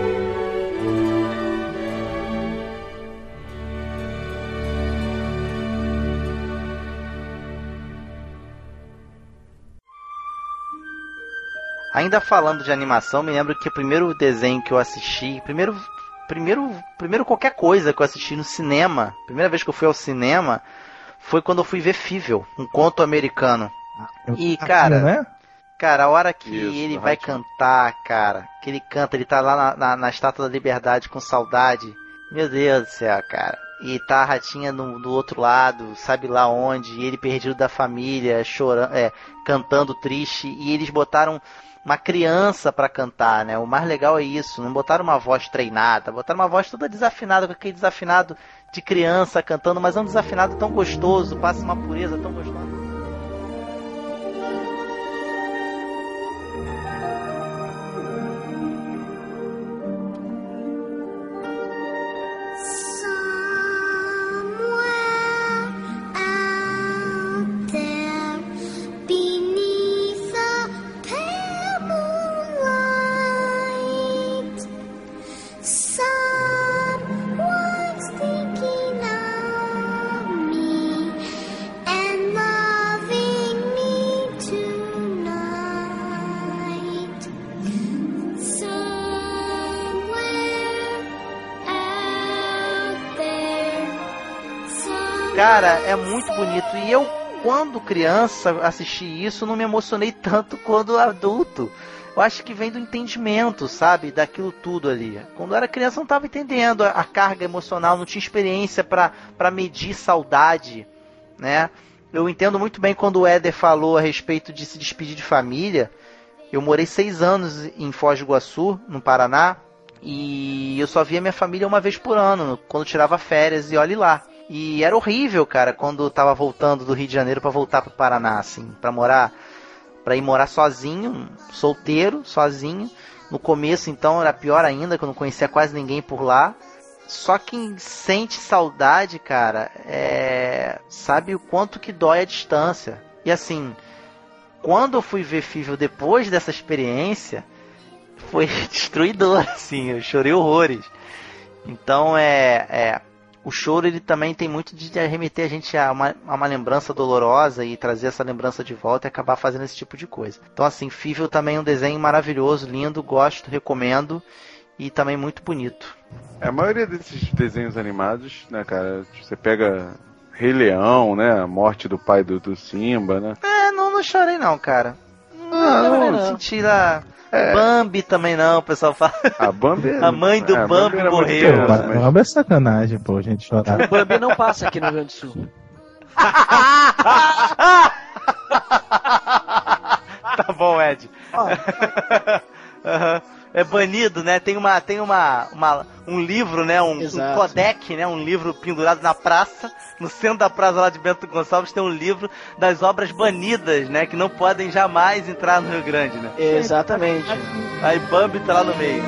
Ainda falando de animação, me lembro que o primeiro desenho que eu assisti, primeiro, primeiro, primeiro qualquer coisa que eu assisti no cinema, primeira vez que eu fui ao cinema, foi quando eu fui ver Fível, um conto americano. E cara, né? cara, a hora que Isso, ele vai Ratinho. cantar, cara, que ele canta, ele tá lá na, na, na Estátua da Liberdade com saudade. Meu Deus do céu, cara. E tá a ratinha no, do outro lado, sabe lá onde, e ele perdido da família, chorando, é, cantando triste, e eles botaram uma criança pra cantar, né? O mais legal é isso, não botaram uma voz treinada, botaram uma voz toda desafinada, com aquele desafinado de criança cantando, mas é um desafinado tão gostoso, passa uma pureza tão gostosa. Bonito. E eu, quando criança, assisti isso, não me emocionei tanto quando adulto. Eu acho que vem do entendimento, sabe? Daquilo tudo ali. Quando eu era criança, eu não tava entendendo a, carga emocional, não tinha experiência pra medir saudade, né? Eu entendo muito bem quando o Éder falou a respeito de se despedir de família. Eu morei seis anos em Foz do Iguaçu, no Paraná, e eu só via minha família uma vez por ano, quando tirava férias, e olhe lá. E era horrível, cara, quando tava voltando do Rio de Janeiro pra voltar pro Paraná, assim, pra morar, pra ir morar sozinho, solteiro, sozinho. No começo, então, era pior ainda, que eu não conhecia quase ninguém por lá. Só quem sente saudade, cara, é... sabe o quanto que dói a distância. E assim, quando eu fui ver Fível depois dessa experiência, foi destruidor, assim, eu chorei horrores. Então é, é o choro ele também tem muito de remeter a gente a uma, a uma lembrança dolorosa e trazer essa lembrança de volta e acabar fazendo esse tipo de coisa. Então assim, Fível também é um desenho maravilhoso, lindo, gosto, recomendo e também muito bonito. É, a maioria desses desenhos animados, né, cara, você pega Rei Leão, né, a morte do pai do, do Simba, né? É, não, não chorei não, cara. Não, não, não senti lá. É. Bambi também não, o pessoal fala. A Bambi. A mãe do é, a Bambi muito morreu. Pô, mas- Bambi é sacanagem, pô, a gente chorar. O Bambi não passa aqui no Rio Grande do Sul. tá bom, Ed. Aham. É banido, né? Tem uma, tem uma, uma um livro, né? Um, um codec, né? Um livro pendurado na praça, no centro da praça lá de Bento Gonçalves tem um livro das obras banidas, né? Que não podem jamais entrar no Rio Grande, né? Exatamente. Aí Bambi tá lá no meio.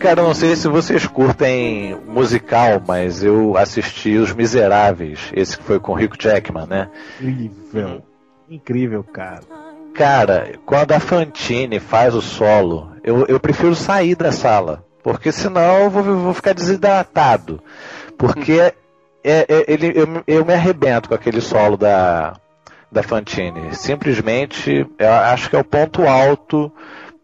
Cara, eu não sei se vocês curtem musical, mas eu assisti Os Miseráveis, esse que foi com o Rico Jackman, né? Incrível. Incrível, cara. Cara, quando a Fantine faz o solo, eu, eu prefiro sair da sala. Porque senão eu vou, vou ficar desidratado. Porque é, é- ele, eu, eu me arrebento com aquele solo da, da Fantine. Simplesmente, eu acho que é o ponto alto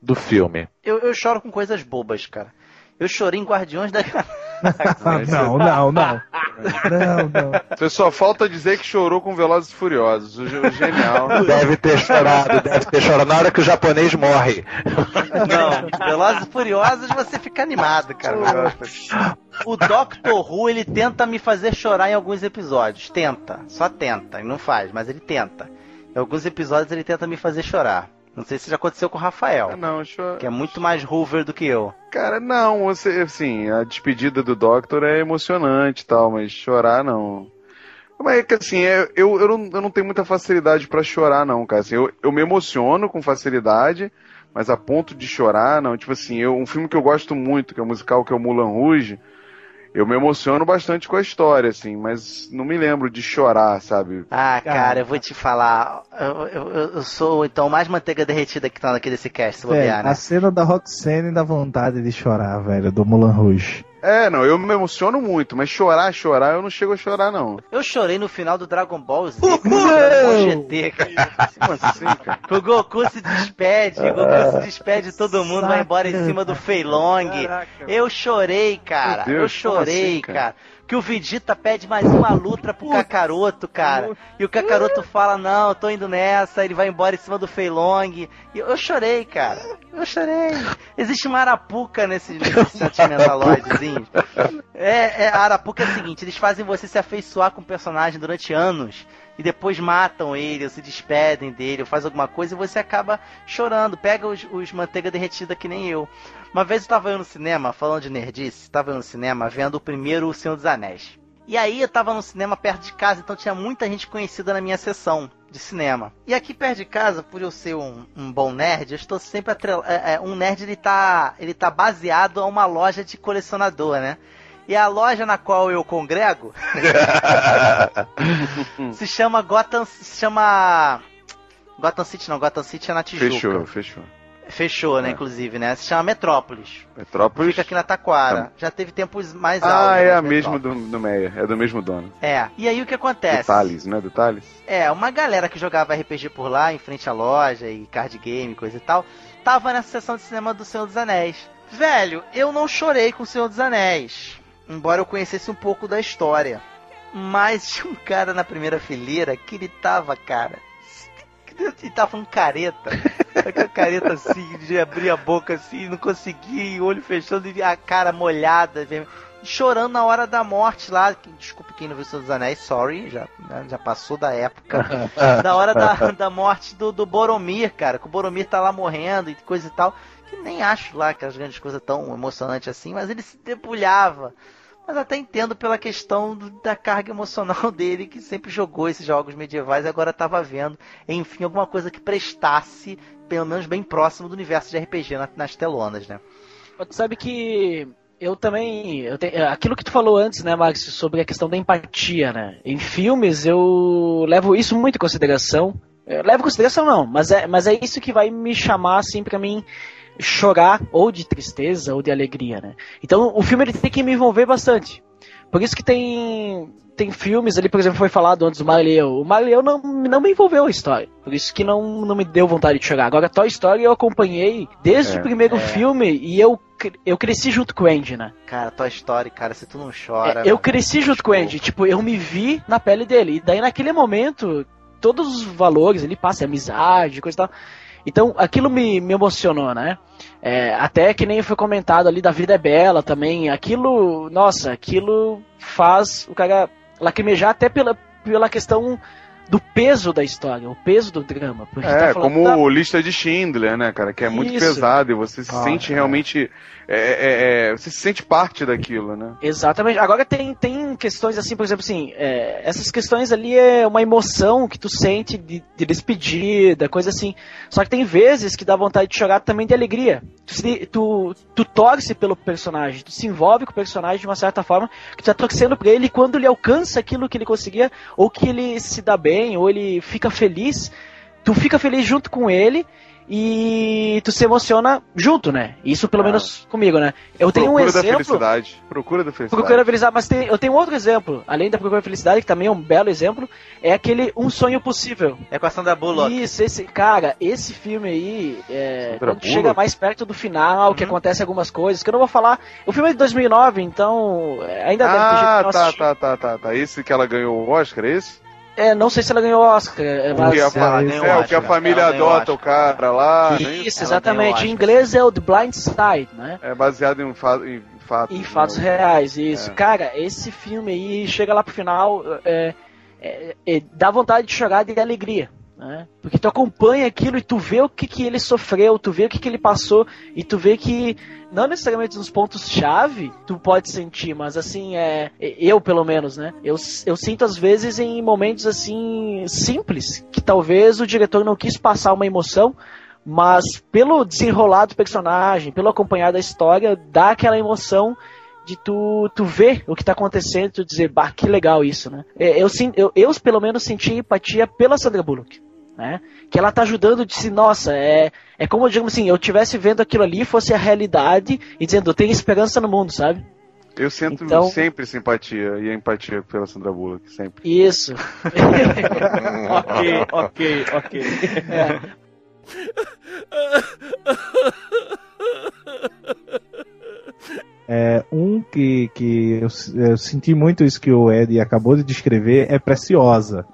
do filme. Eu, eu choro com coisas bobas, cara. Eu chorei em Guardiões da não, não, não. Não, não. Você só falta dizer que chorou com Velozes e Furiosos. O, ge- o genial. Deve ter chorado, deve ter chorado na hora que o japonês morre. Não, Velozes e Furiosos você fica animado, cara. O Doctor Who, ele tenta me fazer chorar em alguns episódios. Tenta, só tenta. Ele não faz, mas ele tenta. Em alguns episódios ele tenta me fazer chorar. Não sei se já aconteceu com o Rafael, Ah, não, chora. que é muito mais Hoover do que eu. Cara, não, você, assim, a despedida do Doctor é emocionante e tal, mas chorar não. Mas é que assim, é- eu, eu, não, eu não tenho muita facilidade pra chorar, não, cara. Assim, eu, eu me emociono com facilidade, mas a ponto de chorar, não. Tipo assim, eu, um filme que eu gosto muito, que é o musical, que é o Mulan Rouge, eu me emociono bastante com a história, assim, mas não me lembro de chorar, sabe? Ah, cara, eu vou te falar. Eu, eu- eu- sou, então, mais manteiga derretida que tá aqui desse cast, se bobear, né? a cena da Roxane dá vontade de chorar, velho, do Mulan Rouge. É, não, eu me emociono muito, mas chorar, chorar, eu não chego a chorar, não. Eu chorei no final do Dragon Ball Z, Dragon Ball GT, cara. Como assim, cara? O Goku se despede, o Goku se despede de todo mundo, vai embora em cima do Fei Long. Eu chorei, cara. Deus, eu chorei, assim, cara? cara. Que o Vegeta pede mais uma luta pro Kakaroto, cara. E o Kakaroto fala, não, eu tô indo nessa, ele vai embora em cima do Fei Long. E eu, eu chorei, cara. Eu chorei. Existe uma arapuca nesse, nesse sentimentaloidezinho. É, é, a arapuca é o seguinte, eles fazem você se afeiçoar com o personagem durante anos e depois matam ele, ou se despedem dele, ou faz alguma coisa e você acaba chorando. Pega os, os manteiga derretida que nem eu. Uma vez eu tava no cinema, falando de nerdice, tava no cinema vendo o primeiro O Senhor dos Anéis. E aí eu tava no cinema perto de casa, então tinha muita gente conhecida na minha sessão de cinema. E aqui perto de casa, por eu ser um, um bom nerd, eu estou sempre atrelado. É, é, um nerd ele tá, ele tá baseado a uma loja de colecionador, né? E a loja na qual eu congrego se chama Gotham. Se chama. Gotham City não, Gotham City é na Tijuca. Fechou, fechou. Fechou, né, É. inclusive, né? Se chama Metrópolis. Metrópolis. Fica aqui na Taquara. Já teve tempos mais altos. Ah, é né, a mesma do, do Meia, é do mesmo dono. É. E aí o que acontece? Thales, não é do Thales? É, uma galera que jogava RPG por lá, em frente à loja e card game, coisa e tal, tava nessa sessão de cinema do Senhor dos Anéis. Velho, eu não chorei com o Senhor dos Anéis, embora eu conhecesse um pouco da história. Mas tinha um cara na primeira fileira que ele tava, cara. Ele tava um careta. Aquela careta assim, de abrir a boca assim, não conseguia, o olho fechando e a cara molhada, vermelha chorando na hora da morte lá. Desculpe quem não viu Senhor dos Anéis, sorry, já, né, já passou da época. da hora da, da morte do, do Boromir, cara. Que o Boromir tá lá morrendo e coisa e tal. Que nem acho lá aquelas grandes coisas tão emocionantes assim, mas ele se debulhava. Mas até entendo pela questão da carga emocional dele, que sempre jogou esses jogos medievais e agora tava vendo, enfim, alguma coisa que prestasse, pelo menos bem próximo do universo de RPG na- nas telonas, né? Tu sabe que eu também. Eu te- aquilo que tu falou antes, né, Max, sobre a questão da empatia, né? Em filmes eu levo isso muito em consideração. Eu levo em consideração não, mas é, mas é isso que vai me chamar, assim, pra mim chorar ou de tristeza ou de alegria, né? Então o filme ele tem que me envolver bastante. Por isso que tem tem filmes ali, por exemplo, foi falado antes do Marileu. O Marileu não, não me envolveu a história. Por isso que não, não me deu vontade de chorar. Agora, Toy Story eu acompanhei desde É, o primeiro é. filme e eu, eu cresci junto com o Andy, né? Cara, Toy Story, cara, se tu não chora. É, eu mano, cresci junto com o Andy. Tipo, eu me vi na pele dele. E daí, naquele momento, todos os valores ele passa, amizade, coisa e tal. Então, aquilo me, me emocionou, né? É, até que nem foi comentado ali da Vida é Bela também. Aquilo, nossa, aquilo faz o cara lacrimejar até pela, pela questão do peso da história, o peso do drama. É, tá como da- o Lista de Schindler, né, cara? Que é muito Isso. pesado e você se Ah, sente é. realmente. é, é, é, você se sente parte daquilo, né? Exatamente. Agora tem, tem questões assim, por exemplo, assim, é, essas questões ali é uma emoção que tu sente de, de despedida, coisa assim. Só que tem vezes que dá vontade de chorar também de alegria. Tu, se- tu, tu torce pelo personagem, tu se envolve com o personagem de uma certa forma, que tu tá torcendo pra ele e quando ele alcança aquilo que ele conseguia, ou que ele se dá bem, ou ele fica feliz, tu fica feliz junto com ele. E tu se emociona junto, né? Isso pelo menos comigo, né? Eu tenho um Procura da exemplo. felicidade. Procura da felicidade. Procura felicidade, mas tem, eu tenho outro exemplo, além da Procura Felicidade, que também é um belo exemplo, é aquele Um Sonho Possível. É com a Sandra Bullock. Isso, esse, cara, esse filme aí, é, quando Bullock? chega mais perto do final, que acontece algumas coisas, que eu não vou falar. O filme é de 2009, então é, ainda deve ter gente que Ah, não tá, tá, tá, tá, tá. Esse que ela ganhou o Oscar, é esse? É, não sei se ela ganhou o Oscar, é, O mas... que a, fa- é, o que a família adota o cara lá. é Isso, exatamente. Em inglês é o The Blind Side, né? É baseado em, fa em fatos. Em fatos né? reais, isso. É. Cara, esse filme aí chega lá pro final, é, é, é, dá vontade de chorar de alegria. Né? Porque tu acompanha aquilo e tu vê o que, que ele sofreu, tu vê o que, que ele passou, e tu vê que, não necessariamente nos pontos-chave, tu pode sentir, mas assim, é, eu pelo menos, né? Eu, eu sinto às vezes em momentos assim, simples, que talvez o diretor não quis passar uma emoção, mas pelo desenrolar do personagem, pelo acompanhar da história, dá aquela emoção de tu, tu ver o que tá acontecendo e tu dizer, bah, que legal isso, né? É, Eu, eu, eu pelo menos senti empatia pela Sandra Bullock, né? Que ela tá ajudando de se, nossa, é, é como, digamos assim, eu tivesse vendo aquilo ali, fosse a realidade e dizendo, eu tenho esperança no mundo, sabe? Eu sinto Então- sempre simpatia e empatia pela Sandra Bullock, sempre. Isso. ok, ok, ok. É. É, um que, que eu, eu senti muito isso que o Ed acabou de descrever é Preciosa.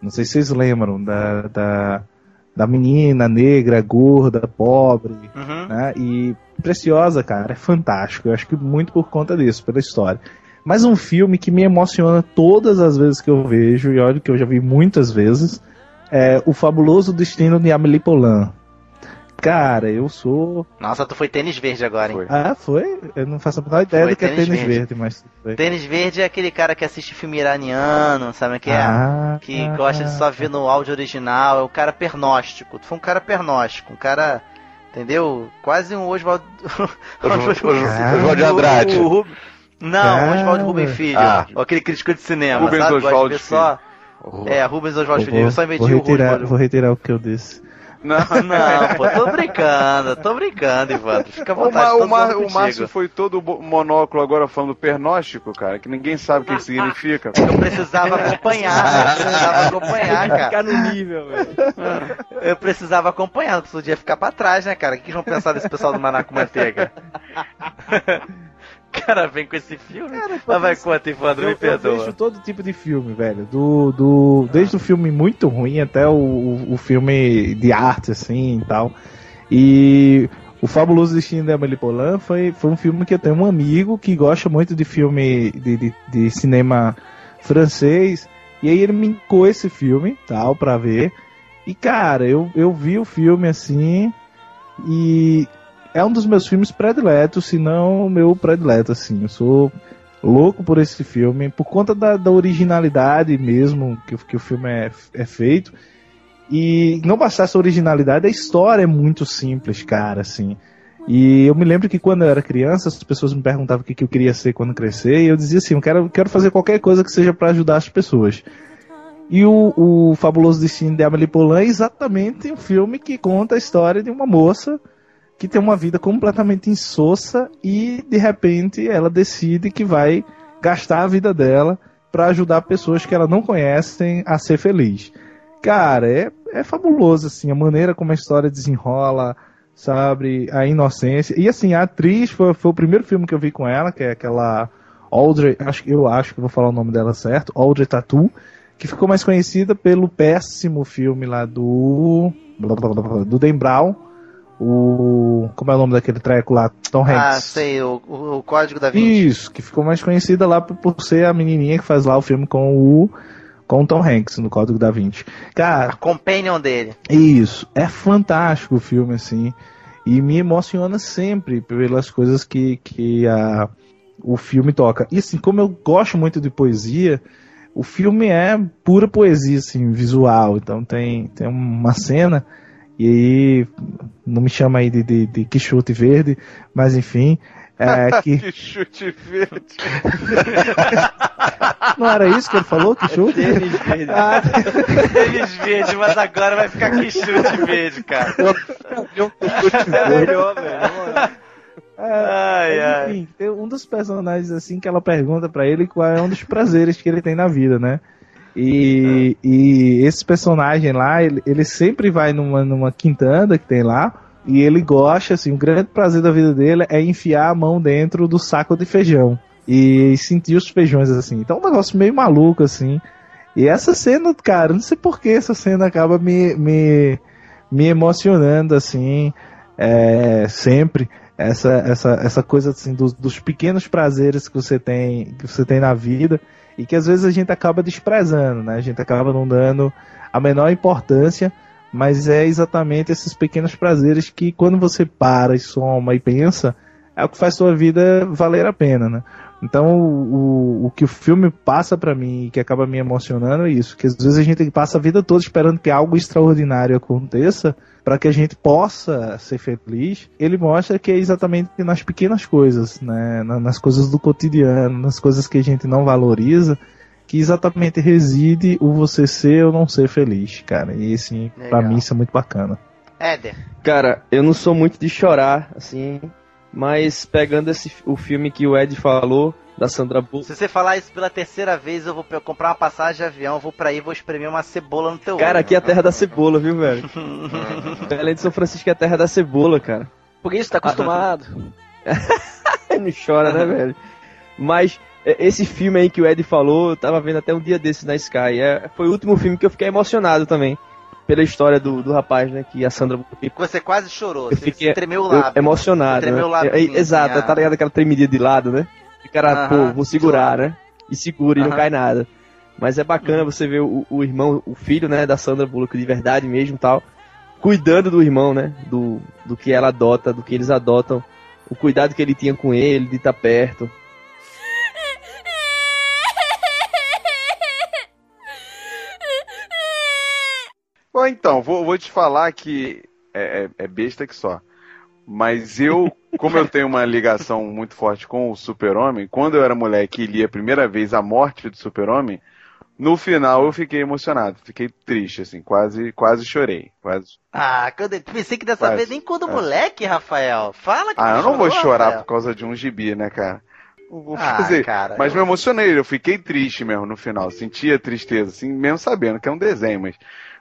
Não sei se vocês lembram da, da, da menina negra, gorda, pobre. Né? E Preciosa, cara, é fantástico. Eu acho que muito por conta disso, pela história. Mas um filme que me emociona todas as vezes que eu vejo, e olha que eu já vi muitas vezes, é O Fabuloso Destino de Amélie Poulain. Cara, eu sou. Nossa, tu foi tênis verde agora, hein? Ah, foi? Eu não faço a menor ideia Foi do que é tênis tênis verde. verde, mas. foi. Tênis verde é aquele cara que assiste filme iraniano, sabe o que é? Ah, que gosta de só ver no áudio original, é o cara pernóstico. Tu foi um cara pernóstico, um cara, entendeu? Quase um Oswald... Oswald Andrade. O Rub- Não. Oswald Rubem Filho. Ah. Ou aquele crítico de cinema, Rubens sabe? Gosta de Oswald ver só... É, Rubens Oswald Filho. Eu só vou, inventi vou o retirar, Oswald. vou retirar o que eu disse. Não, Não, pô, tô brincando, tô brincando, Ivandro. Fica à O, vontade, Ma- o, zoando o. Márcio foi todo monóculo agora falando pernóstico, cara, que ninguém sabe o que isso significa. Eu precisava acompanhar, eu precisava acompanhar, cara. Ficar no nível, velho. Eu precisava acompanhar, não podia ficar pra trás, né, cara? O que que vão pensar desse pessoal do Maná com Manteiga? Cara vem com esse filme. Mas vai, conta, Ivandro, Eu, me eu perdoa. vejo todo tipo de filme, velho. Do, do, desde o filme muito ruim até o, o, o filme de arte, assim e tal. E o Fabuloso Destino de Amélie Poulain foi, foi um filme que eu tenho um amigo que gosta muito de filme de, de, de cinema francês. E aí ele me indicou esse filme, tal, pra ver. E cara, eu, eu vi o filme assim. E é um dos meus filmes prediletos, se não o meu predileto, assim. Eu sou louco por esse filme, por conta da, da originalidade mesmo que, que o filme é, é feito. E não bastasse a originalidade, a história é muito simples, cara, assim. E eu me lembro que quando eu era criança, as pessoas me perguntavam o que, que eu queria ser quando crescer, e eu dizia assim, eu quero, quero fazer qualquer coisa que seja para ajudar as pessoas. E o, o Fabuloso Destino de Amélie Poulain é exatamente um filme que conta a história de uma moça que tem uma vida completamente insossa e de repente ela decide que vai gastar a vida dela para ajudar pessoas que ela não conhecem a ser feliz. Cara, é, é fabuloso assim a maneira como a história desenrola, sabe, a inocência. E assim, a atriz foi, foi o primeiro filme que eu vi com ela, que é aquela Audrey, acho, eu acho que vou falar o nome dela certo, Audrey Tatu, que ficou mais conhecida pelo péssimo filme lá do do Dan Brown, o como é o nome daquele treco lá, Tom Hanks. Ah, sei, o, o, o Código da Vinci. Isso, que ficou mais conhecida lá por, por ser a menininha que faz lá o filme com o, com o Tom Hanks no Código da Vinci. Cara, A companion dele. isso, é fantástico o filme, assim. E me emociona sempre pelas coisas que, que a, o filme toca. E assim, como eu gosto muito de poesia, o filme é pura poesia, assim, visual. Então tem, tem uma cena, e aí, não me chama aí de, de, de Quixote Verde, mas enfim, é que... que chute verde. Não era isso que ele falou, Quixote? Tênis verde. Ah, Tênis verde, mas agora vai ficar que chute verde, cara. É melhor, velho. Ai, ai. enfim, tem um dos personagens assim que ela pergunta pra ele qual é um dos prazeres que ele tem na vida, né? E, e esse personagem lá, ele, ele sempre vai numa, numa quintanda que tem lá, e ele gosta, assim, o grande prazer da vida dele é enfiar a mão dentro do saco de feijão e sentir os feijões assim. Então é um negócio meio maluco, assim. E essa cena, cara, não sei por que essa cena acaba me, me, me emocionando, assim, é, sempre. Essa, essa, essa coisa assim dos, dos pequenos prazeres que você tem que você tem na vida e que às vezes a gente acaba desprezando, né? A gente acaba não dando a menor importância, mas é exatamente esses pequenos prazeres que quando você para e soma e pensa, é o que faz sua vida valer a pena, né? Então o, o, que o filme passa pra mim e que acaba me emocionando é isso, que às vezes a gente passa a vida toda esperando que algo extraordinário aconteça para que a gente possa ser feliz. Ele mostra que é exatamente nas pequenas coisas, né? Na- nas coisas do cotidiano, nas coisas que a gente não valoriza, que exatamente reside o você ser ou não ser feliz, cara. E assim, pra Legal. mim isso é muito bacana. Éder. Cara, eu não sou muito de chorar, assim, mas pegando esse, o filme que o Ed falou, da Sandra Bullock. Se você falar isso pela terceira vez, eu vou comprar uma passagem de avião, vou pra aí e vou espremer uma cebola no teu Cara, olho. aqui é a terra da cebola, viu, velho? Além de São Francisco é a terra da cebola, cara. Por isso, tá acostumado. Não chora, né, velho? Mas esse filme aí que o Ed falou, eu tava vendo até um dia desses na Sky. É, foi o último filme que eu fiquei emocionado também. Pela história do, do rapaz, né? Que a Sandra Você quase chorou, Eu você, fiquei tremeu o lábio. emocionado. Tremeu o né? lábio. É, é, exato, tá ligado aquela tremidinha de lado, né? E cara, Aham, pô, vou segurar, né? E segura e não cai nada. Mas é bacana você ver o, o irmão, o filho, né, da Sandra Bullock de verdade mesmo e tal, cuidando do irmão, né? Do, do que ela adota, do que eles adotam. O cuidado que ele tinha com ele, de estar perto. Bom, então, vou, vou te falar que é, é- é besta que só. Mas eu, como eu tenho uma ligação muito forte com o Super-Homem, quando eu era moleque e li a primeira vez a morte do Super-Homem, no final eu fiquei emocionado, fiquei triste, assim, quase, quase chorei. Quase. Ah, eu pensei que dessa Quase. vez nem quando É. moleque, Rafael. Fala que Ah, eu não não vou chorou, chorar Rafael. por causa de um gibi, né, cara? Vou Ah, fazer. cara, mas eu- me emocionei, eu fiquei triste mesmo no final. Sentia tristeza, assim, mesmo sabendo que é um desenho, mas,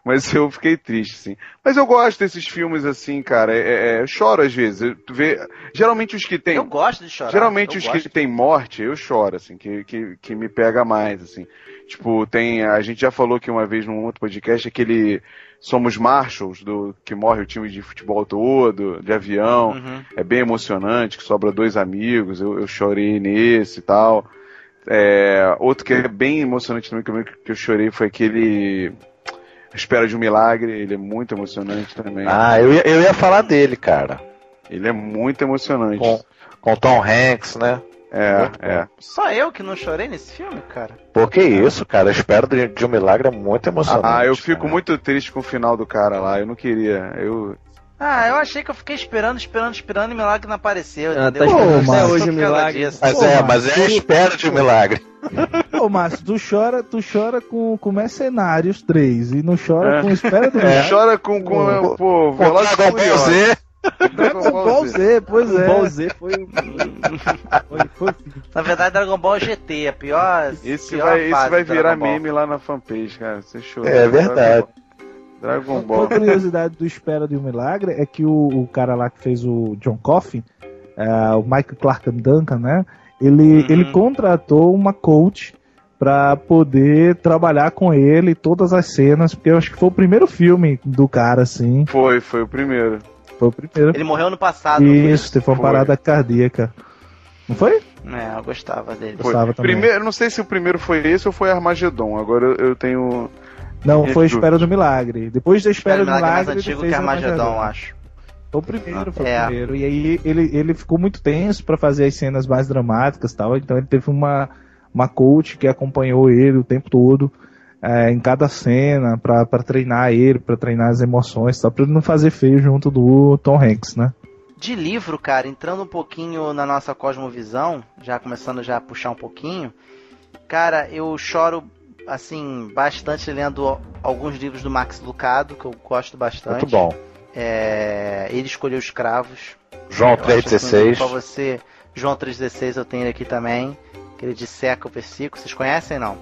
mas eu fiquei triste, assim. Mas eu gosto desses filmes assim, cara. É, é- eu choro às vezes. Tu vê, geralmente os que tem. Eu gosto de chorar. Geralmente eu os gosto. que tem morte, eu choro, assim, que, que, que me pega mais, assim. Tipo, tem. A gente já falou aqui uma vez num outro podcast, aquele Somos Marshalls, do, que morre o time de futebol todo, de avião. Uhum. É bem emocionante, que sobra dois amigos, eu, eu chorei nesse e tal. É, outro que é bem emocionante também, que eu, que eu chorei, foi aquele. Espera de um Milagre, ele é muito emocionante também. Ah, eu ia, eu ia falar dele, cara. Ele é muito emocionante. Com, com Tom Hanks, né? É, é. Só eu que não chorei nesse filme, cara. Pô, que isso, cara. A espera de, de um milagre é muito emocionante. Ah, eu fico cara. muito triste com o final do cara lá. Eu não queria. Eu. Ah, eu achei que eu fiquei esperando, esperando, esperando e o milagre não apareceu. Ah, tá esperando até hoje o milagre. disso. Mas Pô, é, mas mas é a espera de um milagre. Ô, Márcio, tu chora, tu chora com, com Mercenários 3 e não chora É. com Espera do É. Milagre. Chora com, com, Pô, pô, Com Velozes e Dragon Furiosos. Z. Dragon Ball Z, pois é. Ball Z foi Foi, foi. Na verdade, Dragon Ball GT, a pior. Esse pior vai, esse vai virar Dragon meme lá na fanpage, cara. Você chorou. É verdade. Dragon Ball. Uma curiosidade do Espera de um Milagre é que o, o cara lá que fez o John Coffin, é, o Michael Clark Duncan, né? Ele, Uhum. ele contratou uma coach pra poder trabalhar com ele todas as cenas, porque eu acho que foi o primeiro filme do cara, assim. Foi, foi o primeiro. Foi o primeiro. Ele morreu no passado. foi? Isso, teve uma Foi. parada cardíaca. Não foi? É, eu gostava dele. Foi. Gostava também. Primeiro, não sei se o primeiro foi esse ou foi Armagedon. Agora eu, eu tenho. Não, foi dúvidas. Espera do Milagre. Depois da Espera do Milagre é mais Milagre, ele antigo fez que Armagedon, acho. Foi o primeiro, foi É. o primeiro. E aí ele, ele ficou muito tenso pra fazer as cenas mais dramáticas e tal. Então ele teve uma, uma coach que acompanhou ele o tempo todo. é, em cada cena, pra, pra treinar ele, pra treinar as emoções, tal, pra ele não fazer feio junto do Tom Hanks, né? De livro, cara, entrando um pouquinho na nossa cosmovisão, já começando já a puxar um pouquinho, cara, eu choro assim bastante lendo alguns livros do Max Lucado, que eu gosto bastante. Muito bom. É, ele escolheu escravos. João Eu acho, assim, 3,16. Pra você, João 3,16 eu tenho ele aqui também, que ele disseca o versículo. Vocês conhecem não?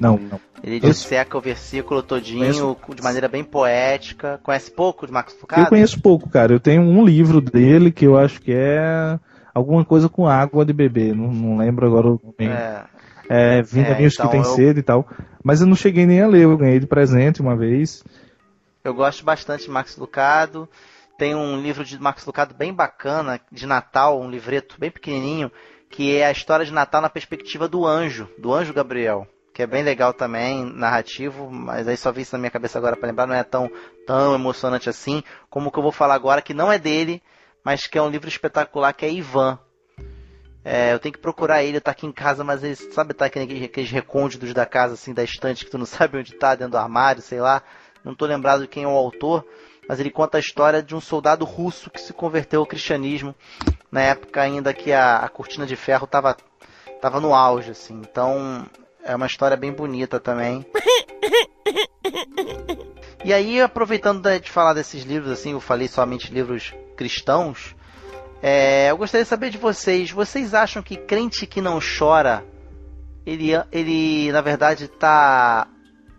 Não, não. Ele Isso. disseca o versículo todinho de maneira bem poética. Conhece pouco de Max Eu Lucado? conheço pouco, cara. Eu tenho um livro dele que eu acho que é alguma coisa com água de beber. Não, não lembro agora o nome. É, É, Vinda É, Vinhos então que tem eu- sede e tal. Mas eu não cheguei nem a ler. Eu ganhei de presente uma vez. Eu gosto bastante de Max Lucado. Tem um livro de Max Lucado bem bacana, de Natal, um livreto bem pequenininho, que é a história de Natal na perspectiva do anjo, do anjo Gabriel. Que é bem legal também, narrativo, mas aí só vi isso na minha cabeça agora para lembrar, não é tão, tão emocionante assim, como o que eu vou falar agora, que não é dele, mas que é um livro espetacular, que é Ivan. É, eu tenho que procurar ele, tá aqui em casa, mas ele sabe tá aqui naqueles aqueles recônditos da casa, assim, da estante, que tu não sabe onde tá, dentro do armário, sei lá. Não tô lembrado quem é o autor, mas ele conta a história de um soldado russo que se converteu ao cristianismo na época ainda que a, a cortina de ferro tava, tava no auge, assim. Então é uma história bem bonita também. E aí, aproveitando de falar desses livros, assim, eu falei somente livros cristãos. É, eu gostaria de saber de vocês. Vocês acham que crente que não chora, ele, ele na verdade tá,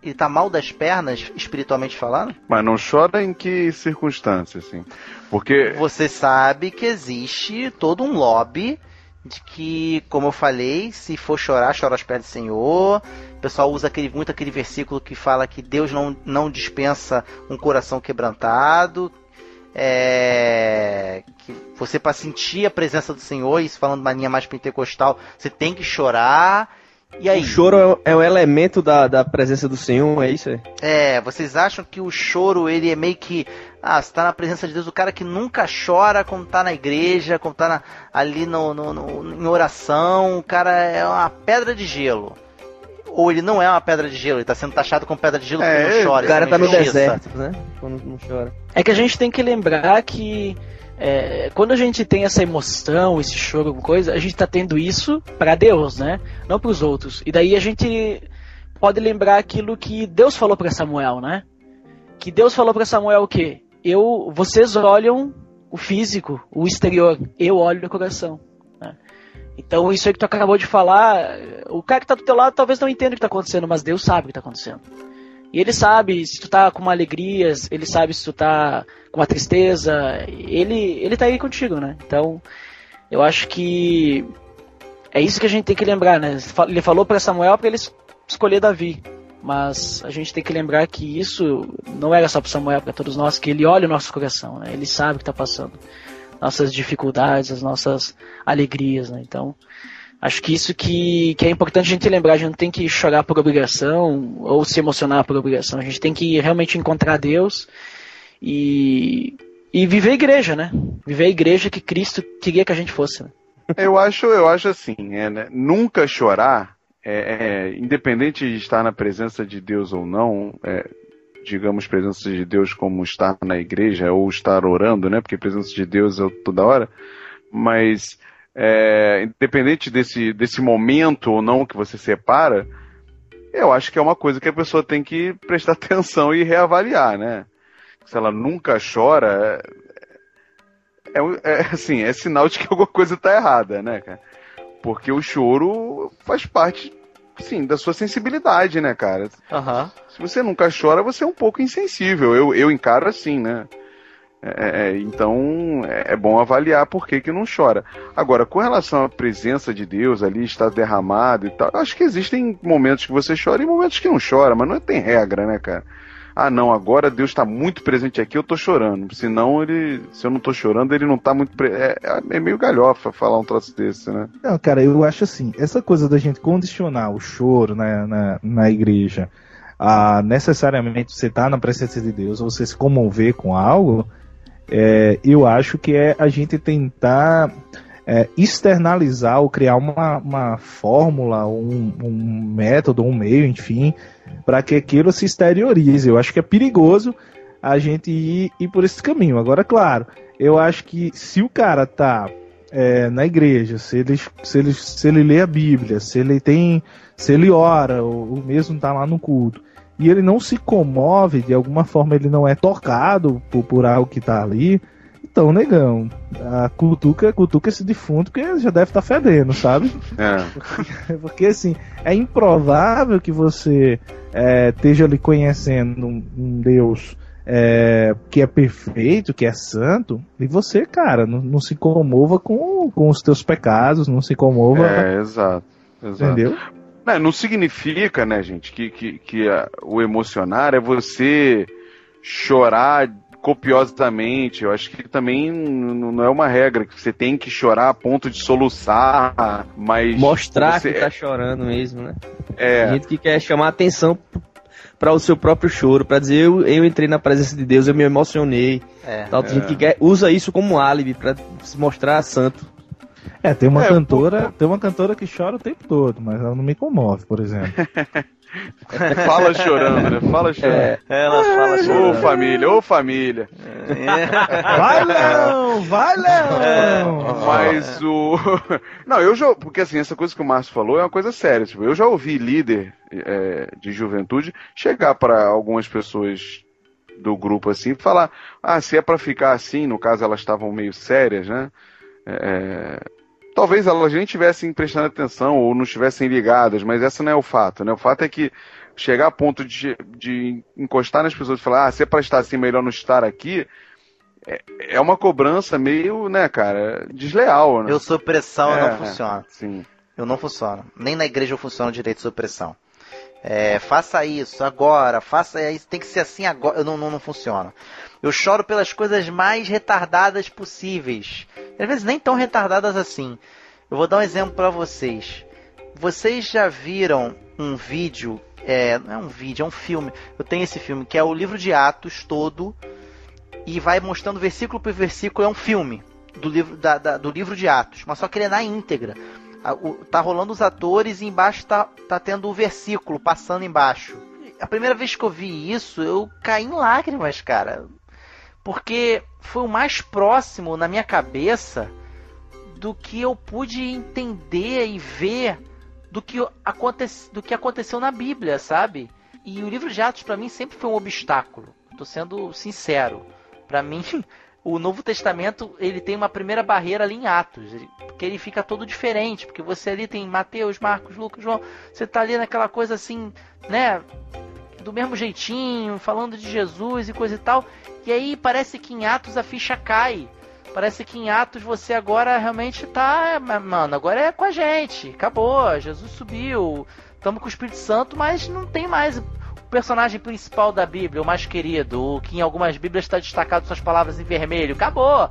ele tá mal das pernas, espiritualmente falando? Mas não chora em que circunstância, assim? Porque. Você sabe que existe todo um lobby de que, como eu falei, se for chorar, chora aos pés do Senhor. O pessoal usa aquele, muito aquele versículo que fala que Deus não, não dispensa um coração quebrantado. É, que você para sentir a presença do Senhor, isso falando de uma linha mais pentecostal, você tem que chorar. E aí? O choro é o- é o elemento da, da presença do Senhor, é isso aí? É, vocês acham que o choro, ele é meio que. Ah, você tá na presença de Deus, o cara que nunca chora quando tá na igreja, quando tá na- ali no, no- no- em oração, o cara é uma pedra de gelo. Ou ele não é uma pedra de gelo, ele tá sendo taxado como pedra de gelo porque não chora. o cara é tá no deserto, né? Quando não chora. É que a gente tem que lembrar que é, quando a gente tem essa emoção, esse choro, alguma coisa, a gente tá tendo isso para Deus, né? Não para os outros. E daí a gente pode lembrar aquilo que Deus falou para Samuel, né? Que Deus falou para Samuel o quê? Eu, vocês olham o físico, o exterior, eu olho o coração. Então isso aí que tu acabou de falar, o cara que tá do teu lado talvez não entenda o que tá acontecendo, mas Deus sabe o que tá acontecendo. E ele sabe se tu tá com uma alegria, ele sabe se tu tá com uma tristeza, ele, ele tá aí contigo, né? Então, eu acho que é isso que a gente tem que lembrar, né? Ele falou para Samuel para ele escolher Davi, mas a gente tem que lembrar que isso não era só para Samuel, para todos nós, que ele olha o nosso coração, né? Ele sabe o que tá passando, nossas dificuldades, as nossas alegrias, né? Então, Acho que isso que, que é importante a gente lembrar, a gente não tem que chorar por obrigação ou se emocionar por obrigação. A gente tem que realmente encontrar Deus e, e viver a igreja, né? Viver a igreja que Cristo queria que a gente fosse. Né? Eu acho, eu acho assim, é, né? nunca chorar, é, é, independente de estar na presença de Deus ou não, é, digamos presença de Deus como estar na igreja ou estar orando, né? Porque presença de Deus é toda hora, mas é, independente desse, desse momento ou não que você separa, eu acho que é uma coisa que a pessoa tem que prestar atenção e reavaliar, né? Se ela nunca chora, é, é, assim, é sinal de que alguma coisa está errada, né, cara? Porque o choro faz parte, sim, da sua sensibilidade, né, cara? Uhum. Se você nunca chora, você é um pouco insensível. Eu, eu encaro assim, né? É, é, então é bom avaliar por que, que não chora. Agora, com relação à presença de Deus ali, estar derramado e tal, eu acho que existem momentos que você chora e momentos que não chora, mas não tem regra, né, cara? Ah, não, agora Deus está muito presente aqui, eu tô chorando. Senão ele, se eu não tô chorando, ele não tá muito pre... é, é meio galhofa falar um troço desse, né? Não, cara, eu acho assim, essa coisa da gente condicionar o choro na, na, na igreja a necessariamente você estar tá na presença de Deus você se comover com algo, é, eu acho que é a gente tentar é, externalizar ou criar uma, uma fórmula, um, um método, um meio, enfim, para que aquilo se exteriorize. Eu acho que é perigoso a gente ir, ir por esse caminho. Agora, claro, eu acho que se o cara tá é, na igreja, se ele, se, ele, se ele lê a Bíblia, se ele tem. se ele ora, ou, ou mesmo tá lá no culto, e ele não se comove, de alguma forma ele não é tocado por, por algo que tá ali, então, negão, a cutuca, cutuca esse defunto que já deve estar tá fedendo, sabe? É. Porque, porque, assim, é improvável que você é, esteja ali conhecendo um, um Deus é, que é perfeito, que é santo, e você, cara, não, não, se comova com, com os teus pecados, não se comova. É, exato. exato. Entendeu? Não, não significa, né, gente, que, que, que a, o emocionar é você chorar copiosamente. Eu acho que também não é uma regra que você tem que chorar a ponto de soluçar, mas. Mostrar você... que tá chorando mesmo, né? É. Tem gente que quer chamar atenção para o seu próprio choro, para dizer eu, eu entrei na presença de Deus, eu me emocionei. É. Tal, tem É. gente que quer, usa isso como álibi para se mostrar santo. É, tem uma É, cantora, tem uma cantora que chora o tempo todo, mas ela não me comove, por exemplo. Fala chorando, né? Fala chorando. Ela fala Ô chorando. família, ô família. Vai, Leão! Vai, Leão! Mas o. Não, eu já. Porque assim, essa coisa que o Márcio falou é uma coisa séria. Tipo, eu já ouvi líder é, de juventude chegar para algumas pessoas do grupo assim e falar: ah, se é para ficar assim, no caso elas estavam meio sérias, né? É, talvez elas nem estivessem prestando atenção ou não estivessem ligadas, mas essa não é o fato, né? O fato é que chegar a ponto de, de encostar nas pessoas e falar, ah, se é pra estar assim, melhor não estar aqui, é, é uma cobrança meio, né, cara, desleal, né? Eu sou pressão, É, não funciona. Sim. Eu não funciono. Nem na igreja eu funciono direito sob pressão. É, faça isso agora, faça isso, tem que ser assim agora. Não, não, não funciona. Eu choro pelas coisas mais retardadas possíveis. Às vezes nem tão retardadas assim. Eu vou dar um exemplo para vocês. Vocês já viram um vídeo? É, não é um vídeo, é um filme. Eu tenho esse filme que é o livro de Atos todo e vai mostrando versículo por versículo. É um filme do livro, da- da- do livro de Atos, mas só que ele é na íntegra. Tá rolando os atores e embaixo tá, tá tendo o versículo passando embaixo. A primeira vez que eu vi isso, eu caí em lágrimas, cara. Porque foi o mais próximo na minha cabeça do que eu pude entender e ver do que, aconte, do que aconteceu na Bíblia, sabe? E o livro de Atos para mim sempre foi um obstáculo. Tô sendo sincero. Para mim, o Novo Testamento ele tem uma primeira barreira ali em Atos, porque ele fica todo diferente, porque você ali tem Mateus, Marcos, Lucas, João, você tá ali naquela coisa assim, né, do mesmo jeitinho, falando de Jesus e coisa e tal. E aí parece que em Atos a ficha cai. Parece que em Atos você agora realmente tá, mano, agora é com a gente. Acabou, Jesus subiu. Estamos com o Espírito Santo, mas não tem mais personagem principal da Bíblia, o mais querido, o que em algumas Bíblias está destacado suas palavras em vermelho. Acabou.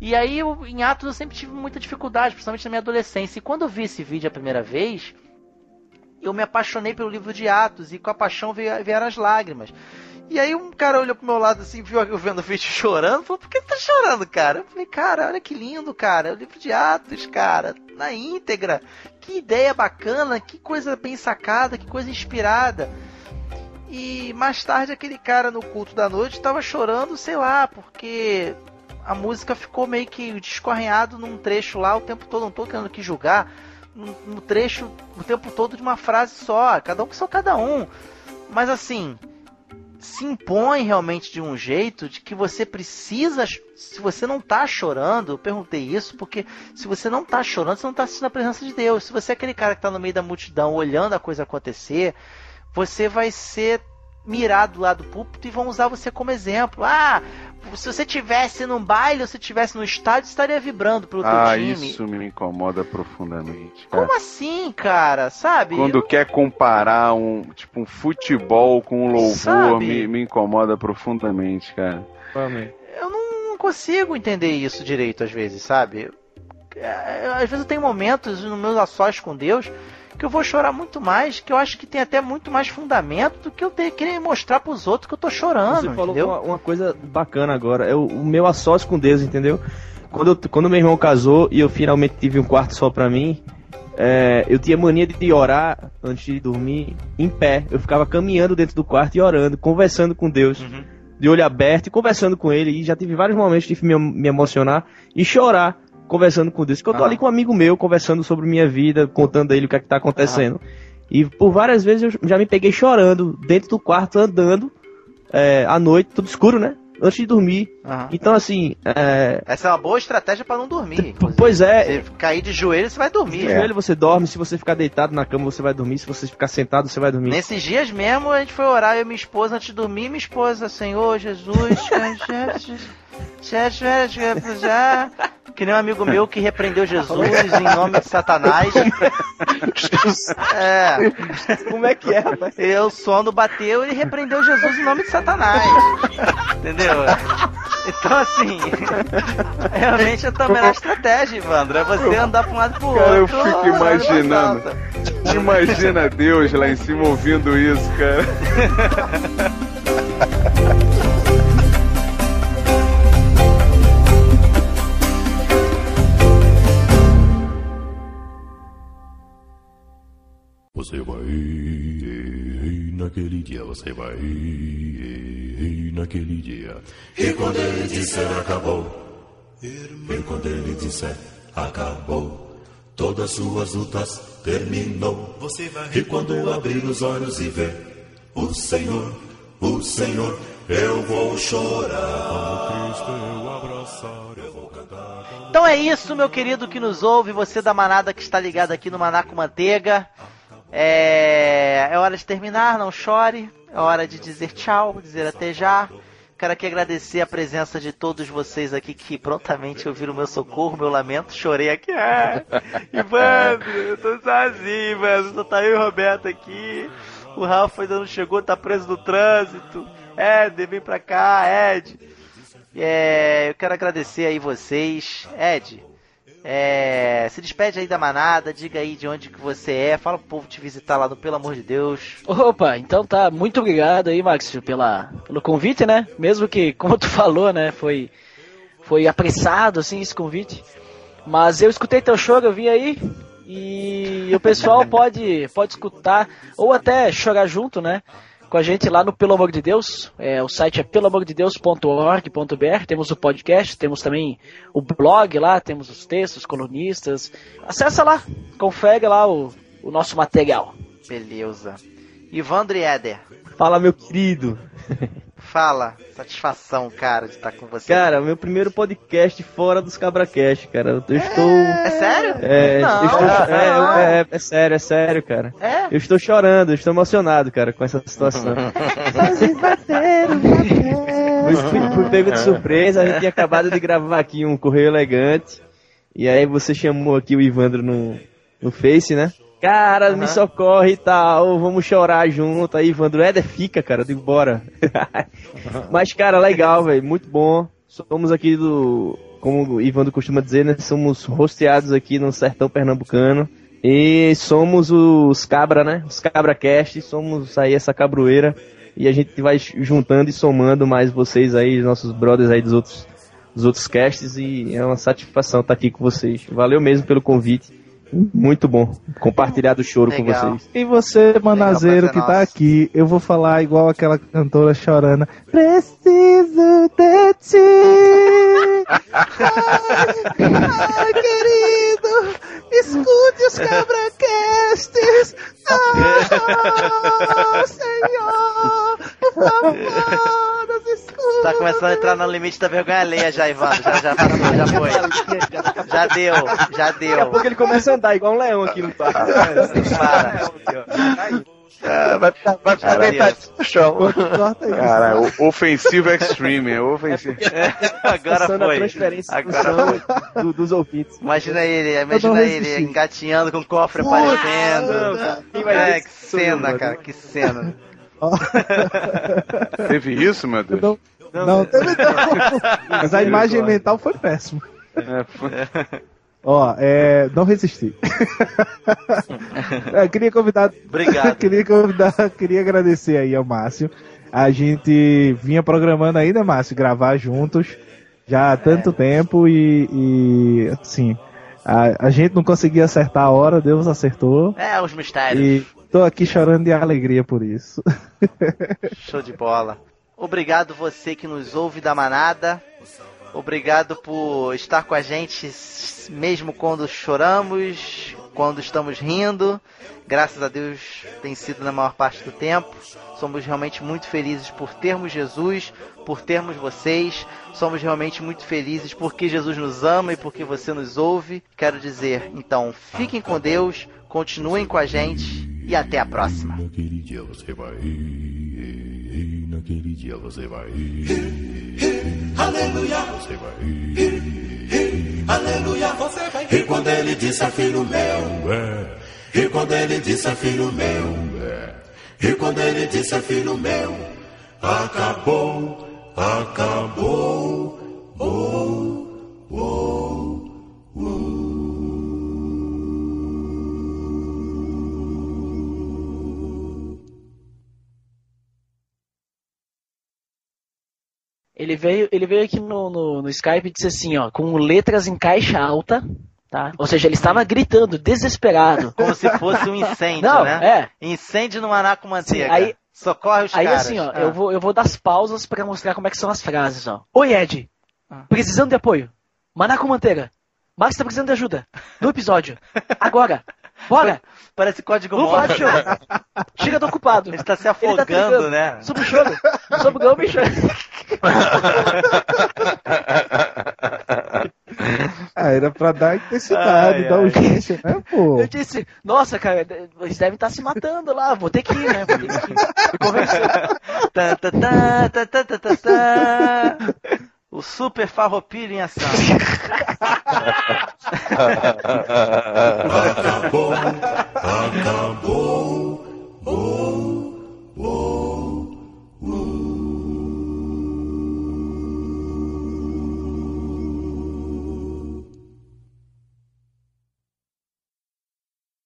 E aí, em Atos, eu sempre tive muita dificuldade, principalmente na minha adolescência. E quando eu vi esse vídeo a primeira vez, eu me apaixonei pelo livro de Atos, e com a paixão vieram as lágrimas. E aí um cara olhou pro meu lado assim, viu eu vendo o vídeo chorando, falou, por que tá chorando, cara? Eu falei, cara, olha que lindo, cara, é o livro de Atos, cara, na íntegra. Que ideia bacana, que coisa bem sacada, que coisa inspirada. E mais tarde aquele cara no culto da noite tava chorando, sei lá, porque a música ficou meio que descorrenhado num trecho lá o tempo todo, não tô querendo que julgar, no trecho o tempo todo de uma frase só, cada um que só cada um. Mas assim, se impõe realmente de um jeito de que você precisa, se você não tá chorando, eu perguntei isso porque se você não tá chorando, você não tá assistindo a presença de Deus. Se você é aquele cara que tá no meio da multidão olhando a coisa acontecer, você vai ser mirado lá do púlpito e vão usar você como exemplo. Ah, se você tivesse num baile ou se tivesse no estádio, você estaria vibrando pelo teu Ah, time. isso me incomoda profundamente. cara. Como assim, cara? Sabe? Quando quer comparar um, tipo, um futebol com um louvor, Sabe? me, me incomoda profundamente, cara. Eu não, não consigo entender isso direito às vezes, sabe? É, Às vezes eu tenho momentos nos meus ações com Deus que eu vou chorar muito mais, que eu acho que tem até muito mais fundamento do que eu ter, querer mostrar pros outros que eu tô chorando, Você falou uma, uma coisa bacana agora, é o, o meu assócio com Deus, entendeu? Quando, eu- quando meu irmão casou e eu finalmente tive um quarto só pra mim, é, eu tinha mania de orar antes de dormir em pé. Eu ficava caminhando dentro do quarto e orando, conversando com Deus, Uhum. de olho aberto e conversando com ele. E já tive vários momentos de me, me emocionar e chorar conversando com Deus. Que eu tô Ah. ali com um amigo meu, conversando sobre minha vida, contando a ele o que é que tá acontecendo. E por várias vezes eu já me peguei chorando dentro do quarto, andando é, à noite, tudo escuro, né? Antes de dormir. Aham. Então, assim, é, Essa é uma boa estratégia pra não dormir. inclusive. pois é. Você cair de joelho, você vai dormir. De joelho você dorme, se você ficar deitado na cama você vai dormir, se você ficar sentado você vai dormir. Nesses dias mesmo, a gente foi orar, eu e minha esposa, antes de dormir, minha esposa, Senhor Jesus, já, já, já, já, que nem um amigo meu que repreendeu Jesus em nome de Satanás. É. Como é que é, rapaz? E o sono bateu e repreendeu Jesus em nome de Satanás. Entendeu? Então, assim, realmente é também a estratégia, Ivandro. É você andar pra um lado e pro Cara, eu outro. fico olhando pra imaginando. Imagina Deus lá em cima ouvindo isso, cara. naquele dia, você vai e naquele dia. E quando ele disser acabou, e quando ele disser acabou, todas suas lutas terminou. Você vai e quando abrir os olhos e ver o Senhor, o Senhor, eu vou chorar. Cristo eu abraçar, eu vou cantar. Então é isso, meu querido que nos ouve, você da manada que está ligado aqui no Maná com Manteiga. É... é hora de terminar, não chore. É hora de dizer tchau, dizer até já. Quero aqui agradecer a presença de todos vocês aqui que prontamente ouviram meu socorro, meu lamento. Chorei aqui. Ah, Ivandro, eu tô sozinho, mano. Só tá eu e o Roberto aqui. O Ralf ainda não chegou, tá preso no trânsito. Ed, vem pra cá, Ed. É, eu quero agradecer aí vocês. Ed, é, se despede aí da manada, diga aí de onde que você é, fala pro povo te visitar lá no Pelo Amor de Deus. Opa, então tá, muito obrigado aí, Max, pela, pelo convite, né? Mesmo que, como tu falou, né, foi, foi apressado, assim, esse convite. Mas eu escutei teu choro, eu vim aí, e o pessoal pode, pode escutar, ou até chorar junto, né? Com a gente lá no Pelo Amor de Deus. É, o site é peloamordedeus.org.br. Temos o podcast, temos também o blog lá, temos os textos, colunistas. Acessa lá, confere lá o, o nosso material. Beleza. Ivandro e Éder, Fala, meu querido. fala. Satisfação, cara, de estar com você. Cara, meu primeiro podcast fora dos CabraCast, cara. Eu estou. É sério? É, Não, estou- é, não. é, é sério, é sério, cara. É? Eu estou chorando, eu estou emocionado, cara, com essa situação. Vocês bateram, fui pego de surpresa, a gente tinha acabado de gravar aqui um Correio Elegante. E aí você chamou aqui o Ivandro no, no Face, né? Cara, me socorre e tal, vamos chorar junto. Aí, Ivandro, Éder, fica, cara, eu digo, bora. Mas, cara, legal, velho, muito bom. Somos aqui do, como o Ivandro costuma dizer, né? Somos rosteados aqui no sertão pernambucano. E somos os cabra, né? Os cabracast, somos aí essa cabroeira. E a gente vai juntando e somando mais vocês aí, nossos brothers aí dos outros, dos outros casts. E é uma satisfação estar aqui com vocês. Valeu mesmo pelo convite. Muito bom compartilhar do choro com Legal. vocês. E você, manazeiro que tá aqui, eu vou falar igual aquela cantora chorando. Preciso de ti. Ai, querido, escute os cabracasts. Ah, Senhor, por favor, Tá começando a entrar no limite da vergonha alheia já, Ivandro. Já, já, já, já foi. Já deu, já Daqui a deu. pouco ele começa a andar igual um leão aqui no parque. Para. É, vai ficar, vai ficar Cara, deitado no chão. Cara, o- ofensivo extreme, é ofensivo. Agora Passando a foi. transferência Agora do- do- dos ouvintes. Imagina ele, imagina ele engatinhando com o cofre aparecendo. não, vai É, que cena, mano? cara, que cena. Teve isso, meu Deus? Não, não, teve não. Mas a imagem mental foi péssima. É, foi- Ó, é, não resisti. É, queria convidar. Obrigado. queria convidar, queria agradecer aí ao Márcio. A gente vinha programando aí, né, Márcio, gravar juntos já há tanto tempo e, e assim, a, a gente não conseguia acertar a hora, Deus acertou. É, os mistérios. E tô aqui chorando de alegria por isso. Show de bola. Obrigado você que nos ouve da manada. Obrigado por estar com a gente mesmo quando choramos, quando estamos rindo. Graças a Deus tem sido na maior parte do tempo. Somos realmente muito felizes por termos Jesus, por termos vocês. Somos realmente muito felizes porque Jesus nos ama e porque você nos ouve. Quero dizer, então, fiquem com Deus, continuem com a gente e até a próxima. Naquele dia você vai. Naquele dia você vai. Aleluia. Você vai. Aleluia, você vai. E quando ele disse filho meu, É. e quando ele disse filho meu, É. e quando ele disse filho meu, acabou, acabou, oh, oh, Ele veio, ele veio aqui no, no, no Skype e disse assim, ó, com letras em caixa alta, tá? Ou seja, ele estava gritando, desesperado. Como se fosse um incêndio, Não, né? é. Incêndio no Maná com manteiga. Sim, aí- Socorre os Aí caras. assim, ó, Ah. eu, vou, eu vou dar as pausas pra mostrar como é que são as frases, ó. Oi, Ed. Ah. Precisando de apoio. Maná com manteiga. Max tá precisando de ajuda. No episódio. Agora. Bora. Parece código choro. Chega do ocupado. Ele tá se Ele afogando, trigando. né? Sob o choro. Sob o choro. Ah, era pra dar intensidade, Ai, dar ai. urgência, né, pô? Eu disse, nossa, cara, eles devem estar se matando lá, vou ter que ir, né? Vou ter que ir. Tá, tá, tá, tá, tá, tá, tá, tá. O Super Farroupilha em ação. acabou, acabou, oh, oh.